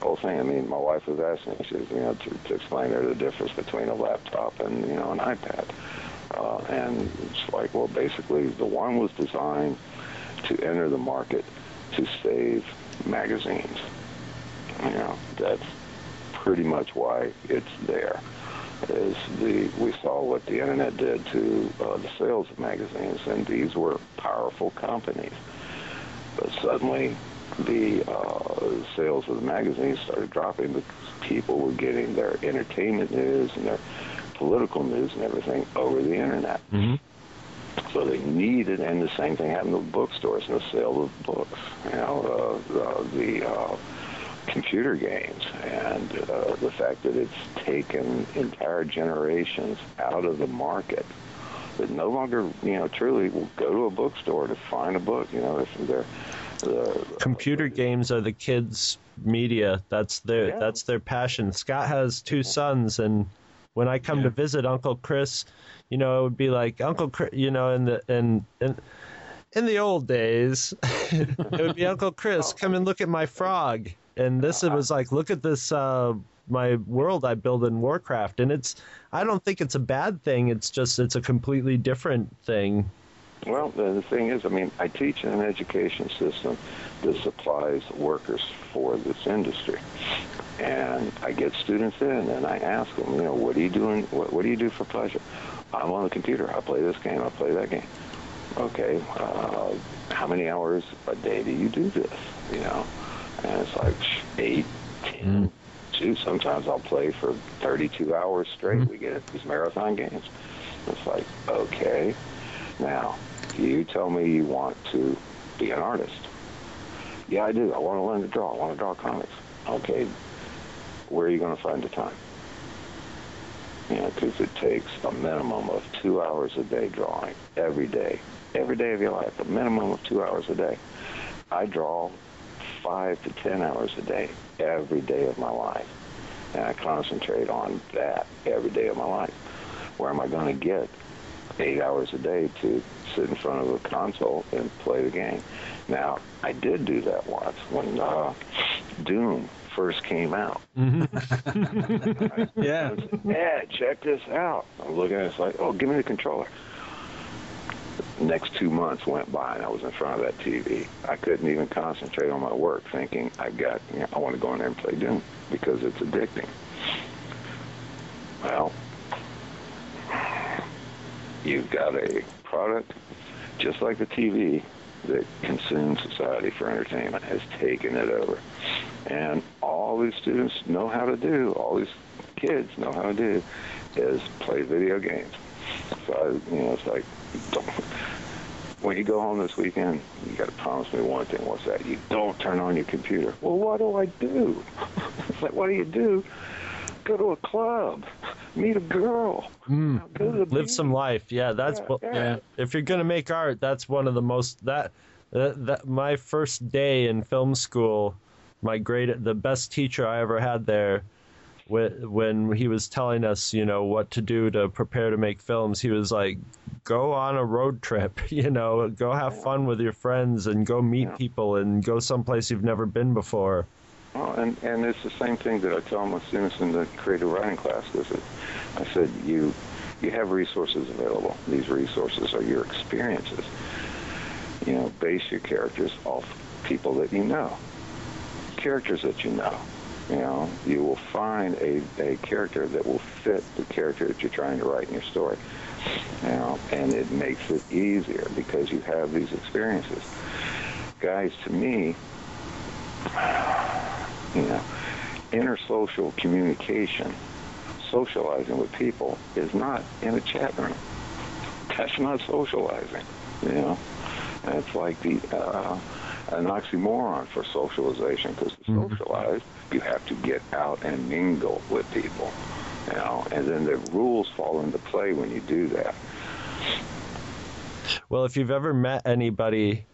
whole thing. I mean, my wife was asking she was, you know, to, to explain her the difference between a laptop and, you know, an iPad. Uh, and it's like, well, basically, the one was designed to enter the market to save magazines. You know, that's pretty much why it's there. Is the we saw what the internet did to uh, the sales of magazines, and these were powerful companies But suddenly, the uh, sales of the magazines started dropping because people were getting their entertainment news and their political news and everything over the internet. Mm-hmm. So they needed, and the same thing happened with bookstores and the sale of books. You know, uh, uh, the uh, computer games and uh, the fact that it's taken entire generations out of the market that no longer, you know, truly will go to a bookstore to find a book. You know, if they're the Computer games are the kids' media. That's their Yeah. that's their passion. Scott has two sons, and when I come to visit Uncle Chris, you know, it would be like Uncle Chris, you know, in the in in in the old days, [LAUGHS] it would be Uncle Chris, come and look at my frog. And this it was like, look at this uh my world I build in Warcraft. And it's I don't think it's a bad thing. It's just it's a completely different thing. Well, the, thing is, I mean, I teach in an education system that supplies workers for this industry. And I get students in and I ask them, you know, what are you doing? What, what do you do for pleasure? I'm on the computer. I play this game. I play that game. Okay. Uh, how many hours a day do you do this? You know? And it's like eight, ten. Shoot, sometimes I'll play for 32 hours straight. We get these marathon games. It's like, okay. Now, you tell me you want to be an artist. Yeah, I do. I want to learn to draw. I want to draw comics. Okay, where are you going to find the time? You know, because it takes a minimum of two hours a day drawing every day, every day of your life, a minimum of two hours a day. I draw five to ten hours a day every day of my life, and I concentrate on that every day of my life. Where am I going to get eight hours a day to sit in front of a console and play the game. Now, I did do that once when uh, Doom first came out. [LAUGHS] Yeah. Yeah, check this out. I'm looking at it, it's like, oh, give me the controller. Next two months went by and I was in front of that TV. I couldn't even concentrate on my work thinking I got, you know, I want to go in there and play Doom because it's addicting. Well, you've got a product just like the TV that consumes society for entertainment has taken it over. And all these students know how to do, all these kids know how to do is play video games. So, I, you know, it's like, don't, when you go home this weekend, you got to promise me one thing. What's that? You don't turn on your computer. Well, what do I do? it's [LAUGHS] like, what do you do? Go to a club, meet a girl, go to the live beach. some life. Yeah that's Yeah, what yeah. if you're gonna make art that's one of the most that that, that my first day in film school my great the best teacher i ever had there when, when he was telling us you know what to do to prepare to make films he was like go on a road trip [LAUGHS] you know go have fun with your friends and go meet people and go someplace you've never been before Well, and, and it's the same thing that I tell my students in the creative writing class. Is that I said you you have resources available. These resources are your experiences. You know, base your characters off people that you know, characters that you know. You know, you will find a, a character that will fit the character that you're trying to write in your story. You know, and it makes it easier because you have these experiences. Guys, to me, you know, intersocial communication, socializing with people is not in a chat room. That's not socializing, you know. That's like the uh, an oxymoron for socialization because to socialize, you have to get out and mingle with people, you know, and then the rules fall into play when you do that. Well, if you've ever met anybody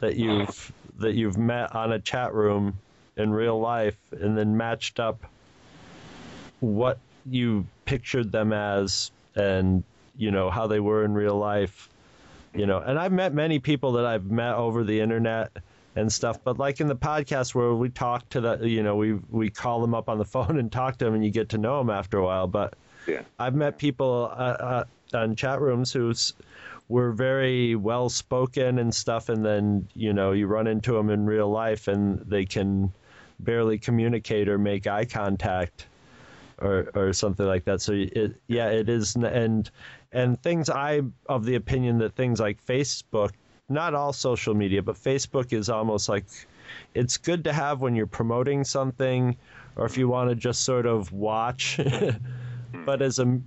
that you've that you've met on a chat room in real life and then matched up what you pictured them as and you know how they were in real life, you know, and I've met many people that I've met over the internet and stuff, but like in the podcast where we talk to the, you know, we we call them up on the [LAUGHS] phone and talk to them and you get to know them after a while, but Yeah. I've met people uh, uh, on chat rooms who s- were very well spoken and stuff, and then you know you run into them in real life and they can barely communicate or make eye contact or or something like that. So it yeah, it is, and and things I of the opinion that things like Facebook not all social media, but Facebook is almost like it's good to have when you're promoting something or if you want to just sort of watch. [LAUGHS] but as a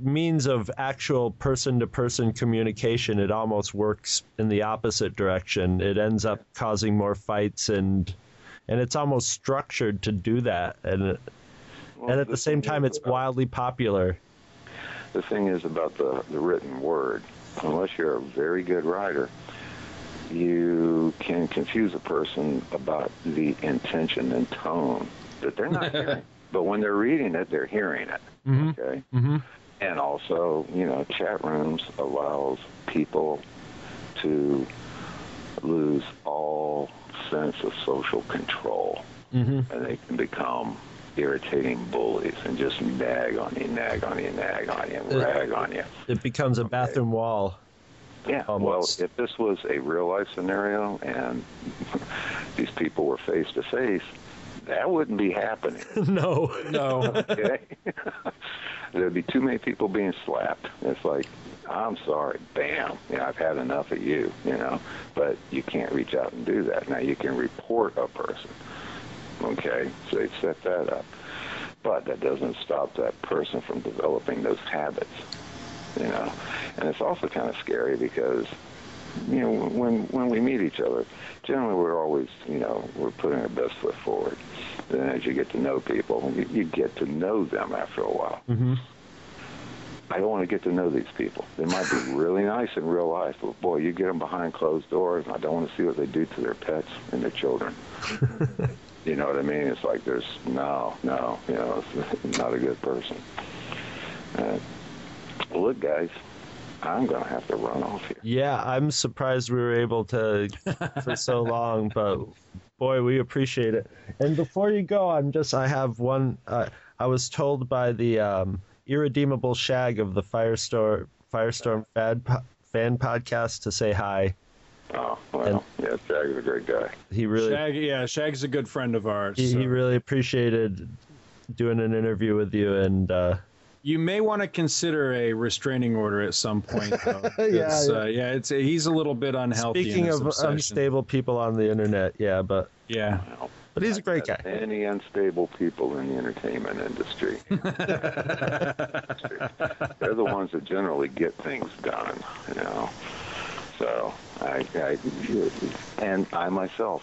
means of actual person to person communication, it almost works in the opposite direction. It ends up causing more fights and and it's almost structured to do that and Well, and at the same time it's about- wildly popular. The thing is about the, the written word, unless you're a very good writer, you can confuse a person about the intention and tone that they're not [LAUGHS] hearing. But when they're reading it, they're hearing it. Okay. Mhm. And also, you know, chat rooms allows people to lose all sense of social control, Mhm. and they can become irritating bullies and just nag on you, nag on you, nag on you, and Uh, rag on you. It becomes a bathroom wall. Yeah. Almost. Well, if this was a real life scenario and [LAUGHS] these people were face to face, that wouldn't be happening. [LAUGHS] no. No. [LAUGHS] Okay. There'd be too many people being slapped. It's like, I'm sorry, bam. You know, I've had enough of you. You know, but you can't reach out and do that. Now you can report a person. Okay, so they set that up, but that doesn't stop that person from developing those habits. You know, and it's also kind of scary because you know when when we meet each other, generally we're always you know we're putting our best foot forward. Then as you get to know people, you, you get to know them after a while. hmm I don't want to get to know these people. They might be really nice in real life, but boy, you get them behind closed doors, and I don't want to see what they do to their pets and their children. [LAUGHS] you know what I mean? It's like there's no, no, you know, it's not a good person. Uh, look, guys, I'm going to have to run off here. Yeah, I'm surprised we were able to for so [LAUGHS] long, but boy, we appreciate it. And before you go, I'm just I have one. Uh, I was told by the um, irredeemable Shag of the Firestorm Firestorm fan, po- fan podcast to say hi. Oh, well, yeah, Jack is a great guy. He really Shag, yeah, Shag's a good friend of ours. he, so- he really appreciated doing an interview with you and. Uh, You may want to consider a restraining order at some point. Though, [LAUGHS] 'cause, Yeah, yeah. Uh, yeah. It's he's a little bit unhealthy. Speaking of obsession. unstable people on the internet, yeah, but yeah, Well, but he's a great guy. Any unstable people in the entertainment industry. [LAUGHS] They're the ones that generally get things done, you know. So I, I and I myself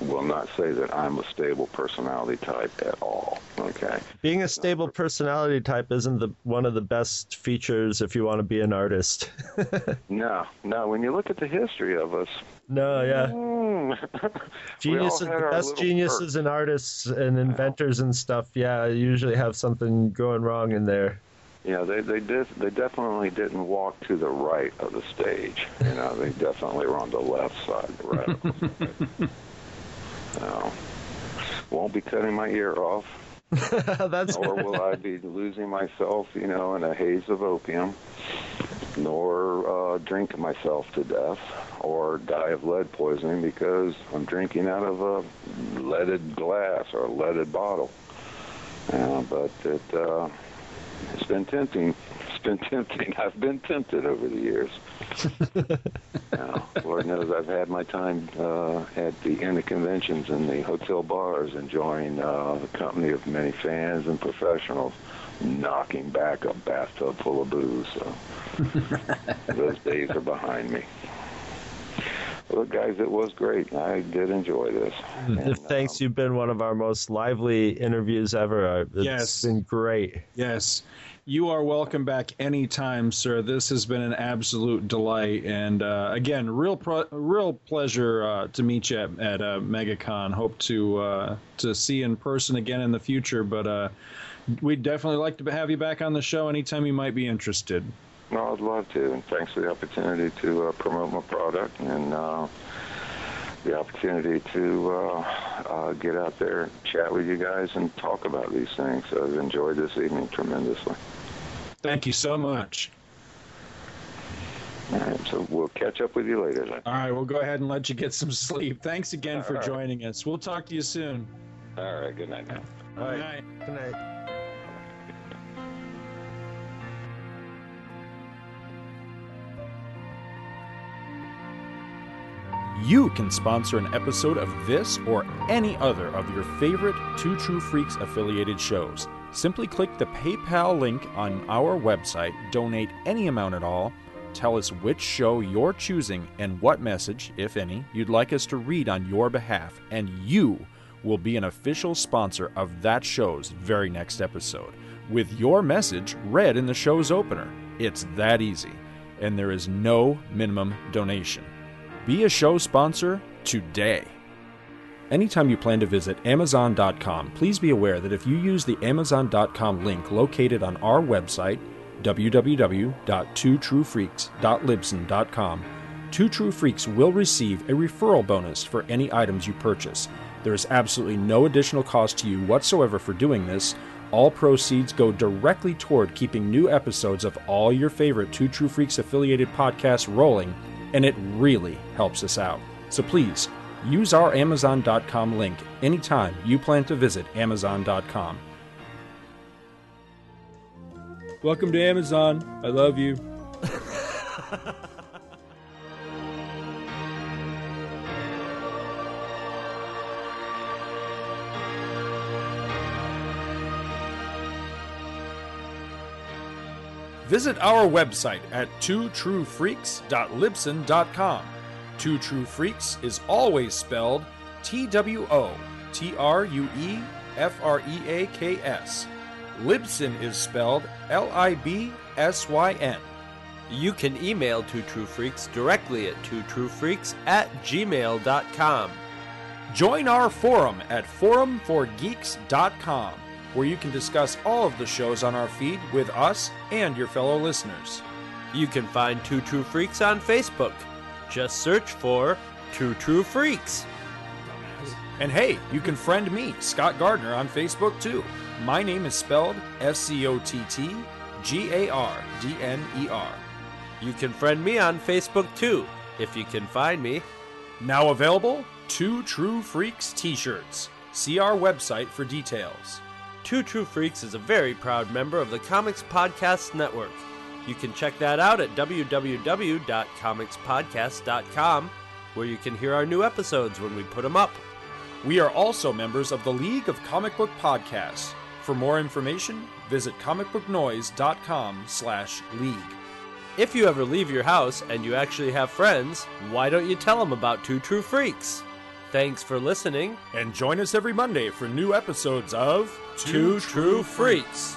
will not say that I'm a stable personality type at all. Okay. Being a stable personality type isn't the one of the best features if you want to be an artist. [LAUGHS] No, no. When you look at the history of us, no, yeah. mm, [LAUGHS] Geniuses, the best geniuses and artists and inventors and stuff, yeah, usually have something going wrong in there. Yeah, they they did they definitely didn't walk to the right of the stage. You know, they definitely were on the left side, the right. [LAUGHS] no, won't be cutting my ear off, [LAUGHS] That's nor will I be losing myself, you know, in a haze of opium, nor uh, drink myself to death, or die of lead poisoning because I'm drinking out of a leaded glass or a leaded bottle. Uh, but it. Uh, it's been tempting. It's been tempting. [LAUGHS] I've been tempted over the years. [LAUGHS] now, Lord knows I've had my time uh, at the end of conventions and the hotel bars, enjoying uh, the company of many fans and professionals, knocking back a bathtub full of booze. So [LAUGHS] those days are behind me. Look, guys, it was great. I did enjoy this. And, Thanks, um, you've been one of our most lively interviews ever. Uh, It's Yes. been great. yes. You are welcome back anytime, sir. This has been an absolute delight, and uh, again, real pro- real pleasure uh, to meet you at, at uh, MegaCon. Hope to uh, to see you in person again in the future, but uh, we'd definitely like to have you back on the show anytime you might be interested. No, I'd love to, and thanks for the opportunity to uh, promote my product and the opportunity to uh, uh, get out there, chat with you guys, and talk about these things. I've enjoyed this evening tremendously. Thank you so much. All right, so we'll catch up with you later then. All right, we'll go ahead and let you get some sleep. Thanks again for All right. joining us. We'll talk to you soon. All right, good night now. All right. Night. Good night. You can sponsor an episode of this or any other of your favorite Two True Freaks affiliated shows. Simply click the PayPal link on our website, donate any amount at all, tell us which show you're choosing and what message, if any, you'd like us to read on your behalf, and you will be an official sponsor of that show's very next episode, with your message read in the show's opener. It's that easy, and there is no minimum donation. Be a show sponsor today. Anytime you plan to visit Amazon.com, please be aware that if you use the Amazon.com link located on our website, www.twotruefreaks.libsyn.com, Two True Freaks will receive a referral bonus for any items you purchase. There is absolutely no additional cost to you whatsoever for doing this. All proceeds go directly toward keeping new episodes of all your favorite Two True Freaks affiliated podcasts rolling, and it really helps us out. So please, use our Amazon.com link anytime you plan to visit Amazon.com. Welcome to Amazon. I love you. Visit our website at twotruefreaks.libsyn.com. Two True Freaks is always spelled T W O T R U E F R E A K S. Libsyn is spelled L I B S Y N. You can email Two True Freaks directly at twotruefreaks at gmail.com. Join our forum at forumforgeeks.com, where you can discuss all of the shows on our feed with us and your fellow listeners. You can find Two True Freaks on Facebook. Just search for Two True Freaks. And hey, you can friend me, Scott Gardner, on Facebook too. My name is spelled S C O T T G A R D N E R. You can friend me on Facebook too, if you can find me. Now available, Two True Freaks t shirts. See our website for details. Two True Freaks is a very proud member of the Comics Podcast Network. You can check that out at www.comicspodcast.com, where you can hear our new episodes when we put them up. We are also members of the League of Comic Book Podcasts. For more information, visit comicbooknoise.com slash league. If you ever leave your house and you actually have friends, why don't you tell them about Two True Freaks? Thanks for listening. And join us every Monday for new episodes of Two True Freaks.